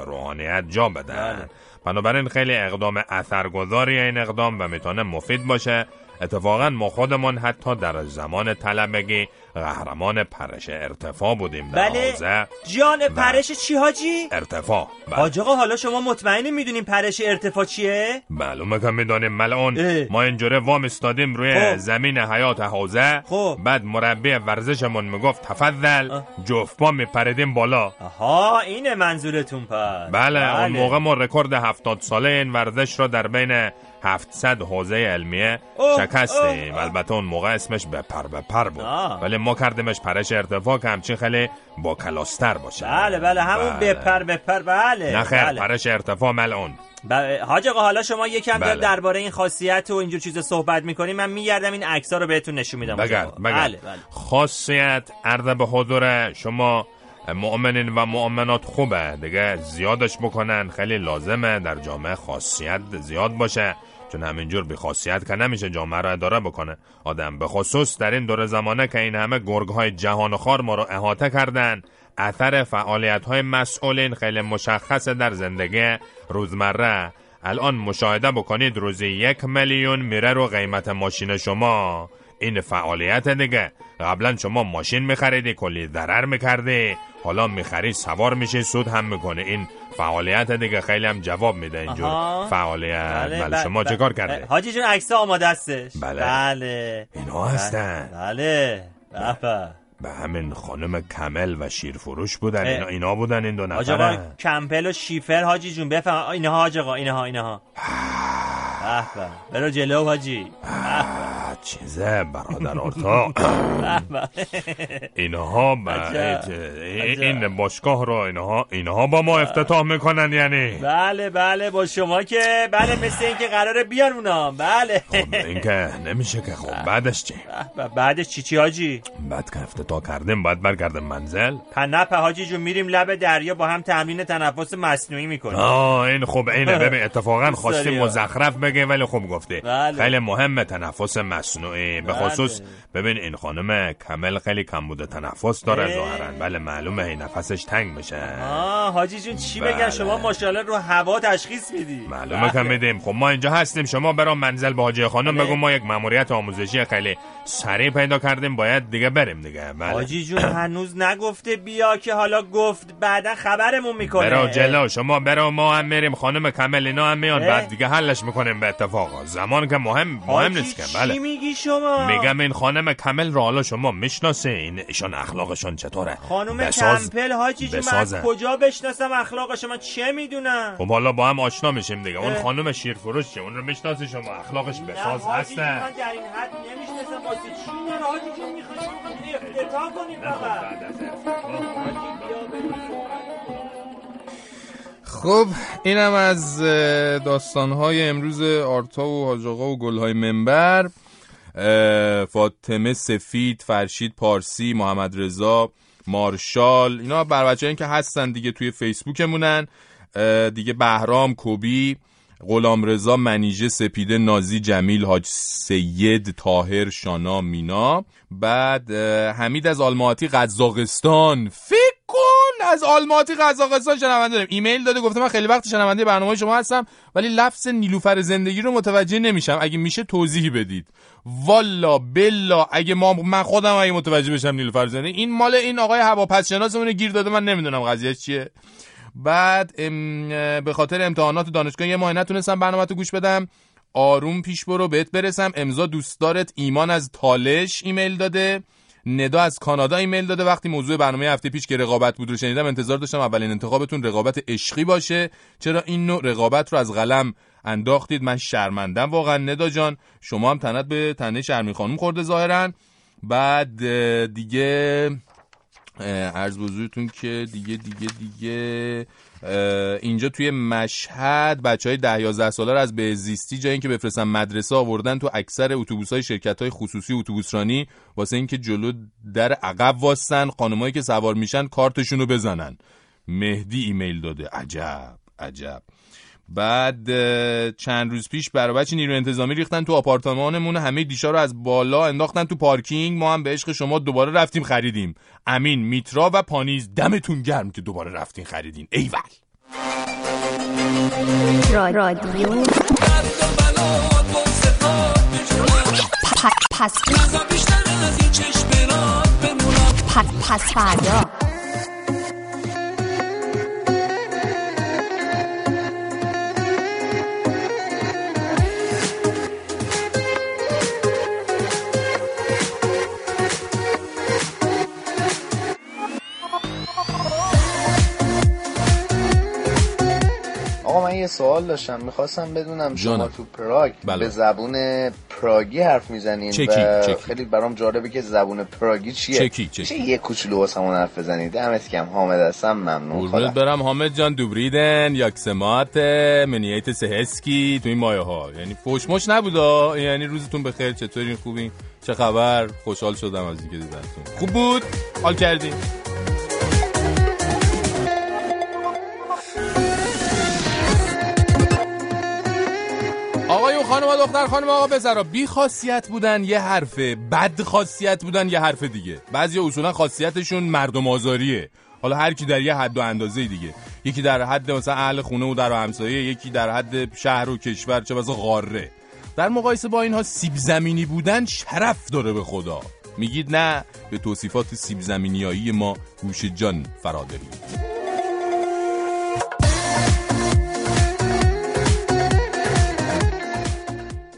روحانیت جا بدن. بنابراین خیلی اقدام اثرگذاری این اقدام و می‌تونه مفید باشه. اتفاقا ما خودمون حتی در زمان طلبگی قهرمان پرش ارتفاع بودیم در
بله.
حوزه.
جان پرش چی حاجی؟
ارتفاع. بله.
حاج آقا حالا شما مطمئنی می‌دونین پرش ارتفاع چیه؟
معلومه که می‌دانیم. ملعون. ما اینجوره وام استادیم روی
خب.
زمین حیات حوزه.
خب.
بعد مربی ورزشمون می‌گفت تفضل. جفت پا میپریدیم بالا.
ها اینه منظورتون پس.
بله, اون موقع ما رکورد هفتاد ساله این ورزش رو در بین 700 حوزه علمیه شکستیم. البته اون موقع اسمش بپر بپر بود.
آه.
ولی ما کردیمش پرش ارتفاع که همچین خیلی با کلاستر باشه.
بله بله همون
بله.
بپر بپر بله
نه خیر
بله.
پرش ارتفاع ملعون.
بله حاج آقا حالا شما یکم
بله.
درباره این خاصیت و اینجور چیز صحبت می‌کنیم. من میگردم این عکس‌ها رو بهتون نشون میدم.
بگرد. بگرد.
بله بله.
خاصیت عرض به حضور شما مؤمنین و مؤمنات خوبه. دیگه زیادش بکنن خیلی لازمه در جامعه خاصیت زیاد باشه. چون همینجور بی خاصیت که نمیشه جامعه رو اداره بکنه. آدم به خصوص در این دور زمانه که این همه گرگ های جهان خار ما رو احاطه کردن اثر فعالیت های مسئولین خیلی مشخصه در زندگی روزمره. الان مشاهده بکنید روزی یک میلیون میره رو قیمت ماشین شما. این فعالیت دیگه. قبلا شما ماشین میخریدی کلی ضرر می‌کردی. حالا می‌خری سوار میشه سود هم می‌کنه این فعالیت دیگه خیلی هم جواب میده اینجور
آها.
فعالیت. بله,
بله،
شما
بله.
چه کار کرده
حاجی جون عکس آماده استش
بله.
بله.
اینا هستن.
بله. به به.
همین خانم کمل و شیرفروش بودن. اینا, اینا بودن این دو
حاج آقا کمپل و شیفر حاجی جون بفهم. اینها حاج آقا اینها اینها. به برو جلو حاجی.
چیزه برادر آرتا. اینها با. این باشگاه رو اینها اینها با ما افتتاح می‌کنن یعنی.
بله بله با شما که بله مثل اینکه قراره بیان اونا. بله.
این که نمیشه که خب بعدش چی؟
ب- بعدش چی چی حاجی؟
بعد که افتتاح کردیم باید برگردیم منزل
نه حاجی جون میریم لب دریا با هم تمرین تنفس مصنوعی می‌کنیم
آه این خوب اینه ببین اتفاقا خواستی. مزخرف بگه ولی خوب گفتی
بله.
خیلی مهمه تنفس مصنوعی به خصوص ببین این خانم کمل خیلی کم بوده تنفس داره
اه.
ظاهرا بله معلومه این نفسش تنگ میشه
آه حاجی جون چی
بله.
بگم شما ماشاءالله رو هوا تشخیص میدی
معلومه که میدیم خب ما اینجا هستیم شما برام منزل به حاجی خانم
بله.
بگو ما یک ماموریت آموزشی خیلی سریع پیدا کردیم باید دیگه بریم دیگه. بله.
حاجی جون هنوز نگفته بیا که حالا گفت بعدا خبرمون می‌کنه.
برو جلو شما برو ما هم میریم. خانم کمل اینا هم میان. بعد دیگه حلش می‌کنیم به اتفاق. زمان که مهم مهم نیست که.
چی
بله
میگی شما؟
میگم این خانم کمل رو حالا شما می‌شناسین؟ ایشون اخلاقشون چطوره؟
خانم
بساز-
کمپل حاجی جون من کجا بشناسم اخلاقش من چه می‌دونم؟
خب حالا با هم آشنا میشیم دیگه. اون. خانم شیرفروش چه اون رو می‌شناسی شما. اخلاقش بساز هستن
من در این حد نمی‌شناسم. واسه چی؟ نه حاجی می‌خوایم افتتاح کنیم فقط.
خب اینم از داستانهای امروز آرتا و حاج آقا و گلهای منبر. فاطمه سفید فرشید پارسی محمد رضا مارشال اینا بر بچه که هستن دیگه توی فیسبوکمونن. دیگه بهرام کوبی غلام رضا منیژه سپیده نازی جمیل حاج سید تاهر شانا مینا. بعد حمید از آلماتی قزاقستان. فکر کن از آلماتی قزاقستان شنونده داریم. ایمیل داده گفته من خیلی وقت شنونده برنامه شما هستم ولی لفظ نیلوفر زندگی رو متوجه نمیشم. اگه میشه توضیحی بدید. والا بلا اگه ما من خودم اگه متوجه بشم نیلوفر زندگی این مال این آقای هواپس گیر داده من نمی‌دونم قضیه چیه. بعد به خاطر امتحانات دانشگاه یه ماه نتونستم برنامه تو گوش بدم. آروم پیش برو بهت برسم. امضا دوستدارت ایمان از تالش ایمیل داده. ندا از کانادا ایمیل داده. وقتی موضوع برنامه هفته پیش که رقابت بود رو شنیدم انتظار داشتم اولین انتخابتون رقابت عشقی باشه. چرا این نوع رقابت رو از قلم انداختید؟ من شرمندم واقعا. ندا جان شما هم تنت به تنه شرمی خانم خورده ظاهرا. بعد دیگه عرض حضورتون که دیگه دیگه دیگه اینجا توی مشهد بچه های ده یازده ساله رو از بهزیستی جای اینکه بفرستن مدرسه آوردن تو اکثر اتوبوس های شرکت های خصوصی اتوبوسرانی واسه اینکه جلو در عقب واستن خانمایی که سوار میشن کارتشون رو بزنن. مهدی ایمیل داده. عجب عجب. بعد چند روز پیش برای بچه نیرو انتظامی ریختن تو آپارتمانمون همه دیشا رو از بالا انداختن تو پارکینگ. ما هم به عشق شما دوباره رفتیم خریدیم. امین میترا و پانیز دمتون گرم که دوباره رفتین خریدین. ایول.
رادیو. پس پس فردا.
یه سوال داشتم می‌خواستم بدونم شما
جانم.
تو پراگ
بله.
به زبون پراگی حرف می‌زنین
چکی،
و
چکی.
خیلی برام جالبه که زبون پراگی چیه؟
چکی، چکی.
میشه یه کوچولو واسه همون حرف بزنید؟ دمت کم حامد هستم. ممنون. خدا.
برم. حامد جان دوبریدن. یاکسمات. منیت سهسکی. تو این مایه ها یعنی فوشمش نبودا یعنی روزتون بخیر. چطورین؟ خوبین؟ چه خبر؟ خوشحال شدم از اینکه دیدمتون خوب بود؟ حال کردین؟ خانم دختر خانم آقا پسرا بی خاصیت بودن یه حرفه بد خاصیت بودن یه حرف دیگه. بعضی اصولا خاصیتشون مردم آزاریه. حالا هر کی در یه حد و اندازه دیگه. یکی در حد مثلا اهل خونه و در همسایه یکی در حد شهر و کشور چه مثلا قاره در مقایسه با اینها سیب زمینی بودن شرف داره به خدا. میگید نه به توصیفات سیب زمینیایی ما گوش جان فرا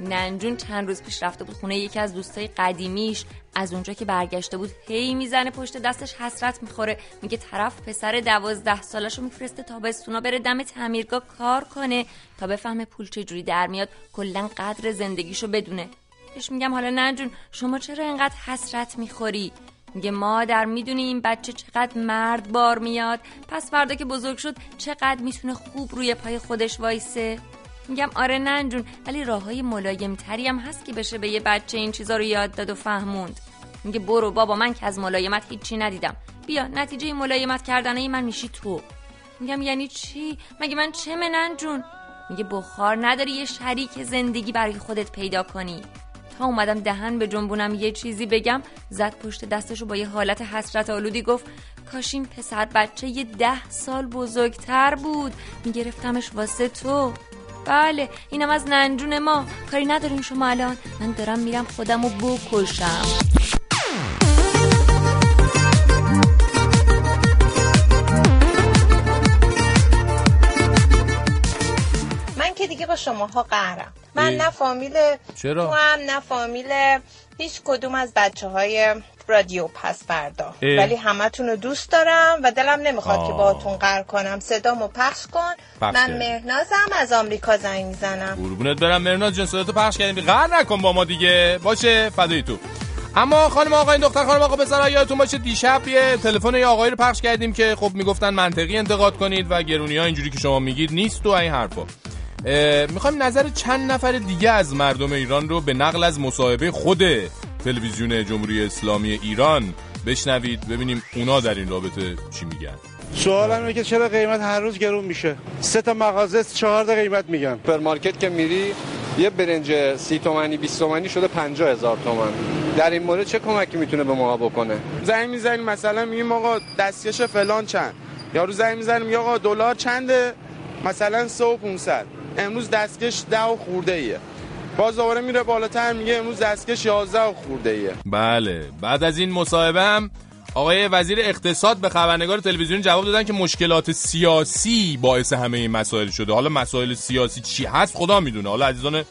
ننجون چند روز پیش رفته بود خونه یکی از دوستای قدیمیش. از اونجا که برگشته بود هی می‌زنه پشت دستش حسرت می‌خوره. میگه طرف پسر دوازده سالشو میفرسته تابستونا بره دم تعمیرگاه کار کنه تا بفهمه پول چجوری در میاد. کلا قدر زندگیشو بدونه. بهش میگم حالا ننجون شما چرا اینقدر حسرت می‌خوری؟ میگه مادر می‌دونی این بچه چقدر مرد بار میاد. پس فردا که بزرگ شد چقدر می‌تونه خوب روی پای خودش وایسه؟ میگم آره ننجون ولی راه های ملایم تری هم هست که بشه به یه بچه این چیزا رو یاد داد و فهموند. میگه برو بابا من که از ملایمت هیچی ندیدم. بیا نتیجه ملایمت کردنه من میشی تو. میگم یعنی چی؟ مگه من چه ننجون؟ میگه بخار نداری یه شریک زندگی برای خودت پیدا کنی. تا اومدم دهن به جنبونم یه چیزی بگم زد پشت دستشو با یه حالت حسرت آلودی گفت کاش این پسر بچه یه ده سال بزرگتر بود. میگرفتمش واسه تو. بله اینم از ننجون ما کاری ندارین شما الان من دارم میرم خودم رو بکشم
من که دیگه با شماها قهرم من. نه فامیل
چرا؟
تو هم نه فامیل هیچ کدوم از بچه های رادیو پس فردا. ولی همتون رو دوست دارم و دلم نمی‌خواد
آه.
که باهاتون قهر کنم. صدامو پخش کن.
پخش
من
کردی.
مهنازم از آمریکا زنگ می‌زنم.
قربونت برم مرناز جان صداتو پخش کردیم. قهر نکن با ما دیگه. باشه فدای تو. اما خانم آقا این دختر خانم آقا پسر یادتون باشه دیشب یه تلفن یه آقایی رو پخش کردیم که خب می‌گفتن منطقی انتقاد کنید و گرونی ها اینجوری که شما میگید نیست و این حرفا. می‌خوایم نظر چند نفر دیگه از مردم ایران رو به نقل از مصاحبه خود تلویزیون جمهوری اسلامی ایران. بشنوید ببینیم اونا در این رابطه چی میگن.
سوالم اینه که چرا قیمت هر روز گرون میشه؟ سه تا مغازه چهار تا قیمت میگن.
سوپرمارکت که میری یه برنج سی تومنی 20 تومنی شده 50 هزار تومن. در این مورد چه کمکی می‌تونه به ما بکنه؟
زنگ می‌زنیم مثلا میگیم آقا دستکش فلان چند. یارو زنگ می‌زنیم یا آقا دلار چنده؟ مثلا 3 و 500 امروز دستکش 10 و خورده ایه. باز دوباره میره بالاتر میگه امروز دستکش 11 و خورده ایه
بله. بعد از این مصاحبه هم آقای وزیر اقتصاد به خبرنگار تلویزیون جواب دادن که مشکلات سیاسی باعث همه این مسائل شده. حالا مسائل سیاسی چی هست خدا می‌دونه. حالا عزیزان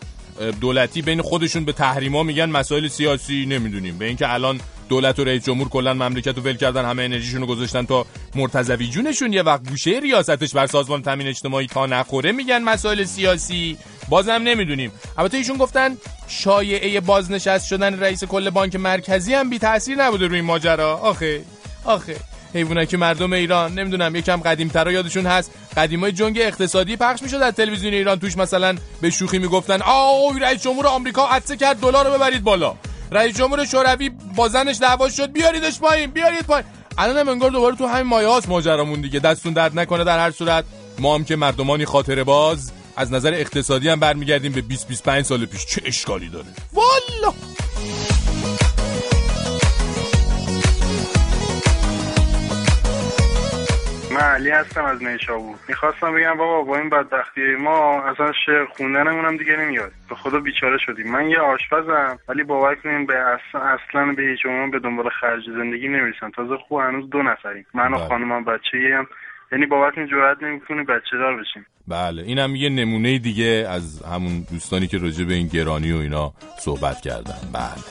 دولتی بین خودشون به تحریما میگن مسائل سیاسی نمی‌دونیم. به اینکه الان دولت و رئیس جمهور کلا مملکت رو ول کردن همه انرژیشون رو گذاشتن تا مرتضوی جونشون یه وقت گوشه ریاستش بر سازمان تامین اجتماعی تا نخوره. میگن مسائل سیاسی. بازم نمی‌دونیم. البته ایشون گفتن شایعه بازنشست شدن رئیس کل بانک مرکزی هم بی تاثیر نبوده روی این ماجرا. آخه آخه. حیوانایی که مردم ایران نمی‌دونم یکم قدیمترا یادشون هست. قدیمای جنگ اقتصادی پخش می‌شد در تلویزیون ایران. توش مثلا به شوخی می‌گفتن آه رئیس جمهور آمریکا عطسه کرد دلار رو ببرید بالا. رئیس جمهور شوروی با زنش دعوا شد. بیاریدش پایین بیارید پایین. الان هم انگار دوباره تو همین مایه هاست ماجرامون دیگه. دستون درد نکنه در هر صورت. ما هم که مردمانی خاطره باز از نظر اقتصادی هم برمیگردیم به 20 25 سال پیش. چه اشکالی داره؟ والا!
من علی هستم از نیشابور. می‌خواستم بگم بابا با این بدبختی ما اصلا شعر خوندنمون هم دیگه نمیاد. به خدا بیچاره شدیم. من یه آشپزم ولی باور کنیم به اصلا, اصلا به هیچ عنوان به دنبال خرج زندگی نمی‌رسم. تازه خوب هنوز دو نفریم. من و
بله.
خانمم بچه هم یعنی باور کنیم جرئت نمی‌کنیم بچه دار بشیم.
بله. اینم یه نمونه دیگه از همون دوستانی که راجع به این گرانی و اینا صحبت کردن. بله.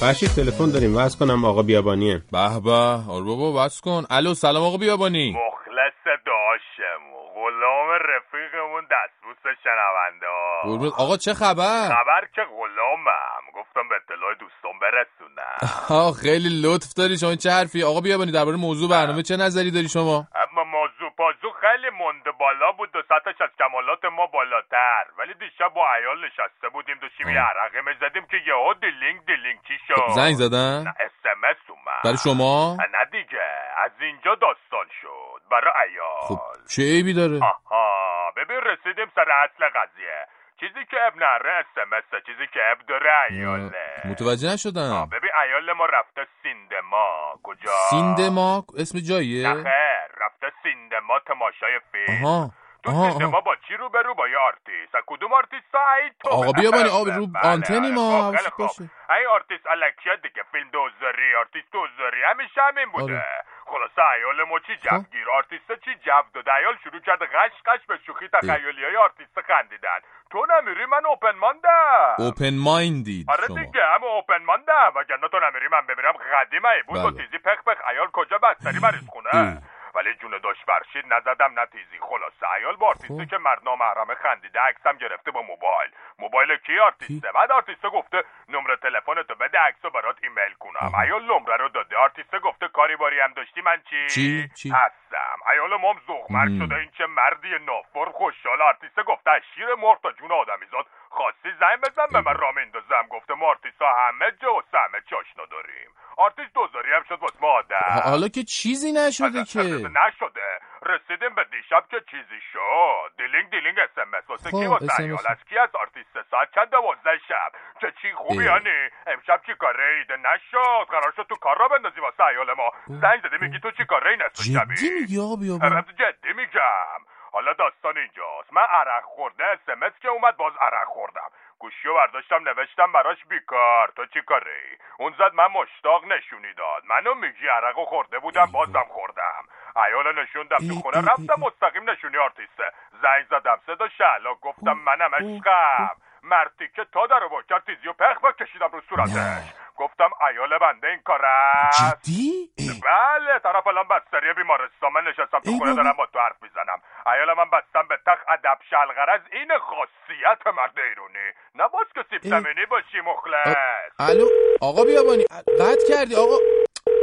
فرشید تلفن داریم. وز کنم آقا بیابانیه.
به به. آره بابا بس کن. الو سلام آقا بیابانی.
مخلص داشتم. غلام رفیقمون دستبوس شنونده. ها.
قربونت. آقا چه خبر؟
خبر که غلامم. گفتم به اطلاع دوستان برسونم.
آه خیلی لطف داری. شما چه حرفی؟ آقا بیابانی درباره موضوع برنامه چه نظری داری شما
اما موضوع بازو خیلی مونده بالا بود و سطحش از کمالات ما بالاتر ولی دیشب با عیال نشسته بودیم داشتیم یه عرقه می‌زدیم که یهو دیلینگ دیلینگ چی شد؟
زنگ زدن؟
نه اسمس اومد.
برای شما؟
نه دیگه. از اینجا داستان شد. برای عیال.
خب چه عیبی داره؟
آها. ببین رسیدیم سر اصل قضیه. چیزی که اب نره اسمسه چیزی که اب داره عیاله.
متوجه نشدم.
ببین عیال ما رفته سیندما. کجا؟
سیندما؟ اسم جاییه؟
نه خیر. رفته سیندما تماشای فیلم.
آها. آها آها
با چی رو برو با یه آرتیست؟ کدوم آرتیست ای تو
آقا بیابانی آب رو
بله،
آنتنی ما
خب، خوب.
باشه
ای آرتیست الکیه دیگه فیلم دوزاری آرتیست دوزاری همیشه همین بوده.
آره.
خلاصه عیال ما چی جوگیر آرتیست چی جو داده عیال شروع کرده قش قش به شوخی تخیلی های آرتیست خندیدن. تو نمیری من اوپن ماندم
اوپن مایندید
آره دیگه هم اوپن ماندم وگرنه تو نمیری من بمیرم قدیمه بود
بله.
و تیزی پخ پخ. عیال کجا بستری مریض خونه؟ ولی جون داشت فرشید نزدم نه تیزی. خلاصه عیال با آرتیسته که مرد نامحرمه خندیده عکسم گرفته با موبایل. موبایل کی آرتیسته؟ بعد آرتیسته گفته نمره تلفنتو بده عکسو برات ایمیل کنم. عیال نمره رو داده. آرتیسته گفته کاری باری هم داشتی؟ من چی؟
چی؟ چی؟
هستم. عیال مام زغمر. شده. این چه مردی نافر خوشحال. آرتیسته گفته شیر مرغ تا جون آدمیزاد. خواستی زنگ بزن به من را میندازم گفته ما همه جا و سمه چاشنا داریم. آرتیش دوزاری هم شد واسه ما
حالا که چیزی نشده که؟
نشده. رسیدیم
به
دیشب که چیزی شد. دیلینگ دیلینگ اسمس واسه
کی خب، واسه
ایال از کی از آرتیست ساعت چند دوازده شب؟ چه چی خوبی هنی؟ امشب چی کاره ایده نشد؟ قرار شد تو کار را بندازی واسه ایال ما. زنگ زدی میگی تو چی کاره ای نصف شبی
جدی میگی
آبی جدی میگم. حالا داستان اینجاست. من عرق خورده اسمس که اومد باز عرق خوردم. گوشیو برداشتم نوشتم براش بیکار. تو چی کاری؟ اون زد من مشتاق نشونی داد. منو میگی عرقو خورده بودم بازم خوردم. ایالا نشوندم تو خونه. رفتم مستقیم نشونی آرتیسته. زنگ زدم صدا شعلا گفتم منم عشقم. مرتی که تا در با کرد تیزی و پخ با کشیدم رو صورتش. گفتم ایال بنده این کار است.
جدی؟
بله طرف الان بستری بیمارستان. من نشستم تو خونه دارم با تو حرف می‌زنم. ایال من بستم به تخت ادب شلغرز این خاصیت مرد ایرونی. نباز که سیب زمینی باشی مخلص.
الو آقا بیابانی. قطع کردی آقا.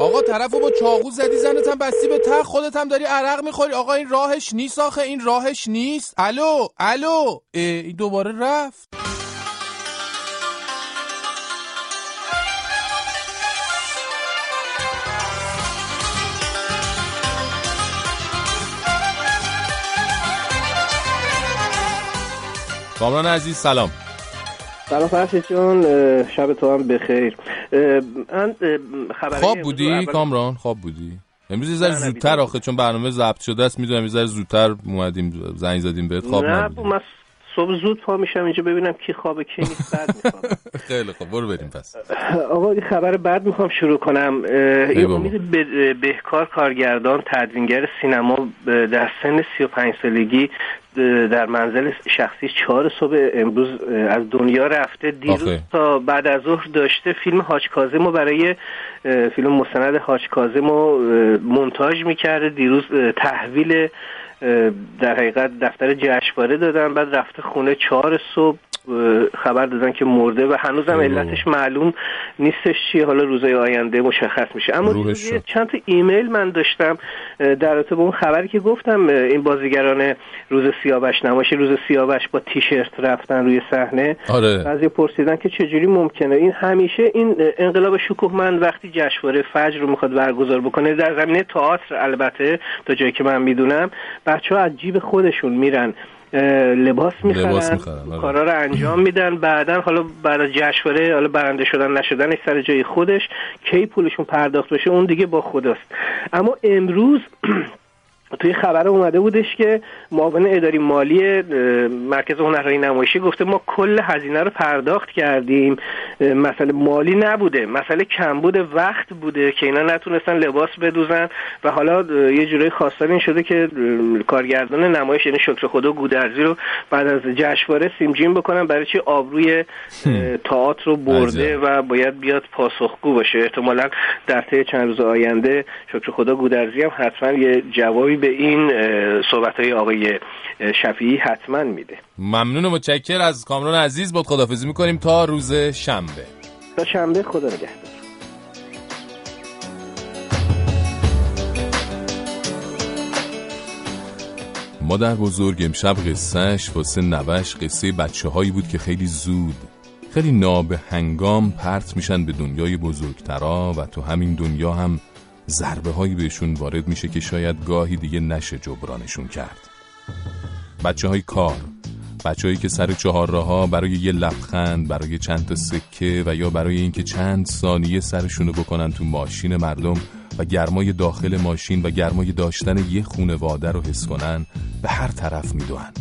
آقا طرفو با چاقو زدی زنت هم بستی به تخت خودت هم داری عرق می‌خوری. آقا این راهش نیست آخه این راهش نیست. الو الو. این دوباره رفت. کامران عزیز سلام.
سلام فرشید جون شب تو هم بخیر. من
خواب بودی؟
اول-
کامران خواب بودی؟ امروز یه ذره زودتر آخه چون برنامه ضبط شده است می‌دونم یه ذره زودتر اومدیم زنگ زدیم بهت خواب
نه من صبح زود پا میشم اینجا ببینم کی خوابه کی نیست بعد می‌خوام
خیلی خوب برو بریم پس.
آقا این خبر بعد می‌خوام شروع کنم. این. امید به- بهکار کارگردان تدوینگر سینما در سن 35 سالگی در منزل شخصی چهار صبح امروز از دنیا رفته دیروز
آخه.
تا بعد از ظهر داشته فیلم حاج کاظم رو برای فیلم مستند رو اه، مونتاژ می‌کرده دیروز تحویل در حقیقت دفتر جشنواره دادن بعد رفته خونه چهار صبح خبر دادن که مرده و هنوزم. علتش معلوم نیستش چیه. حالا روزهای آینده مشخص میشه. اما. چند تا ایمیل من داشتم در رابطه با اون خبری که گفتم این بازیگران روز سیاوش نمایش روز سیاوش با تیشرت رفتن روی صحنه.
آره.
بعضی پرسیدن که چجوری ممکنه. این همیشه این انقلاب شکوهمند وقتی جشنواره فجر رو می‌خواد برگزار بکنه در زمینه تئاتر البته تا جایی که من می‌دونم بچه ها از جیب خودشون میرن. لباس می‌خرن
لباس می‌خرن، آره.
کارا رو انجام میدن بعدا حالا بعد از جشنواره حالا برنده شدن نشدنش سر جای خودش کی پولشون پرداخت بشه اون دیگه با خداست اما امروز توی خبر اومده بودش که معاون اداری مالی مرکز هنرهای نمایشی گفته ما کل هزینه رو پرداخت کردیم. مسئله مالی نبوده مسئله کمبود وقت بوده که اینا نتونستن لباس بدوزن و حالا یه جورای خواستار این شده که کارگردان نمایش یعنی شکر خدا گودرزی رو بعد از جشنواره سیمجین بکنن برای چی؟ آبروی تئاتر رو برده. و باید بیاد پاسخگو باشه. احتمالا در طی چند روز آینده شکر خدا گودرزی هم حتما یه جوابی به این صحبت های آقای شفیعی حتما میده.
ممنون و متشکر از کامران عزیز. بود خدافزی می‌کنیم تا روز شنبه.
تا شنبه خدا نگهدار.
مادر بزرگ امشب قصهش واسه نوش قصه بچه هایی بود که خیلی زود خیلی ناب هنگام پرت میشن به دنیای بزرگترا و تو همین دنیا هم ضربه هایی بهشون وارد میشه که شاید گاهی دیگه نشه جبرانشون کرد. بچه های کار بچه هایی که سر چهار ها برای یه لبخند برای چند تا سکه و یا برای اینکه چند ثانیه سرشونو بکنن تو ماشین مردم و گرمای داخل ماشین و گرمای داشتن یه خونواده رو حس کنن به هر طرف میدوهن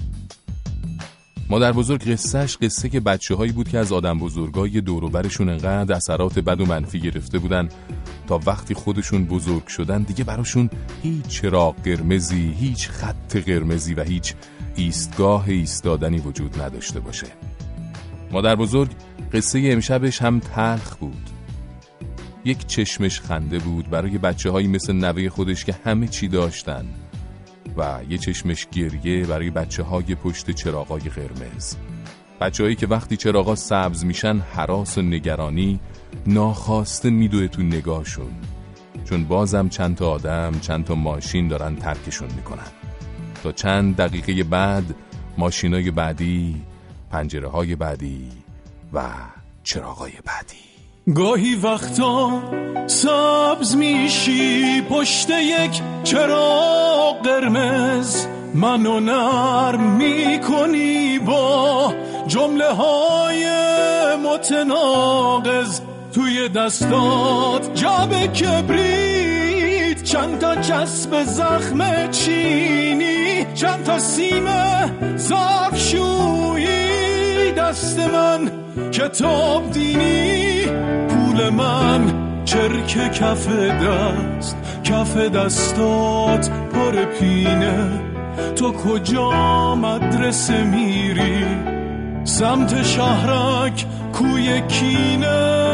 مادر بزرگ قصهش قصه که بچه هایی بود که از آدم بزرگای دوروبرشون انقدر اثرات بد و منفی گرفته بودن تا وقتی خودشون بزرگ شدن دیگه براشون هیچ چراغ قرمزی هیچ خط قرمزی و هیچ ایستگاه ایستادنی وجود نداشته باشه. مادر بزرگ قصه امشبش هم تلخ بود. یک چشمش خنده بود برای بچه هایی مثل نوه خودش که همه چی داشتن و یه چشمش گریه برای بچه های پشت چراغای قرمز. بچه هایی که وقتی چراغا سبز میشن حراس و نگرانی ناخواسته میدوه تو نگاهشون. چون بازم چند تا آدم چند تا ماشین دارن ترکشون می‌کنن. تا چند دقیقه بعد ماشینای بعدی پنجره های بعدی و چراغای بعدی.
گاهی وقتا سبز میشی پشت یک چراغ قرمز.
منو نرم می‌کنی با جمله های متناقض توی دستات. جاب کبریت چند تا چسب زخم چینی چند تا سیم ظرف شویی دست من کتاب دینی پول من چرک کف دست کف دستات پر پینه. تو کجا مدرسه میری؟ سمت شهرک کوی کینه.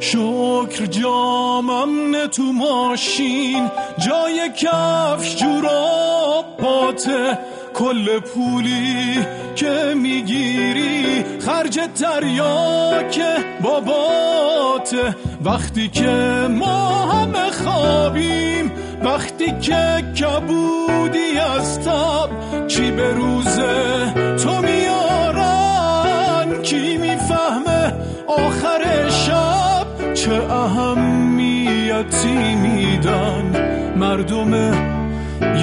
شکر جامم تو ماشین جای کفش جوراب پاته کل پولی که می‌گیری خرج تریاک باباته. وقتی که ما همه خوابیم وقتی که کبودی از تب چی به روزه تو میارن؟ کی می‌فهمه آخر شب چه اهمیتی میدن؟ مردم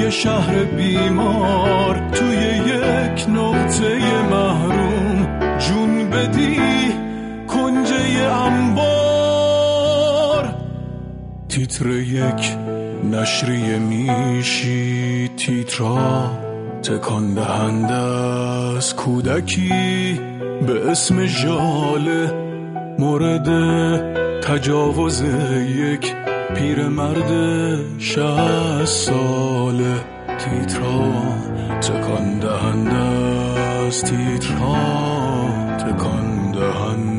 یه شهر بیمار توی یک نقطه محروم. جون بدی کنجه انبار. تیتر یک نشریه میشی تیترا تکان دهنده از کودکی به اسم ژاله مورد تجاوز یک پیرمرد شهست ساله. تیترا تکان دهنده است تیترا تکان دهنده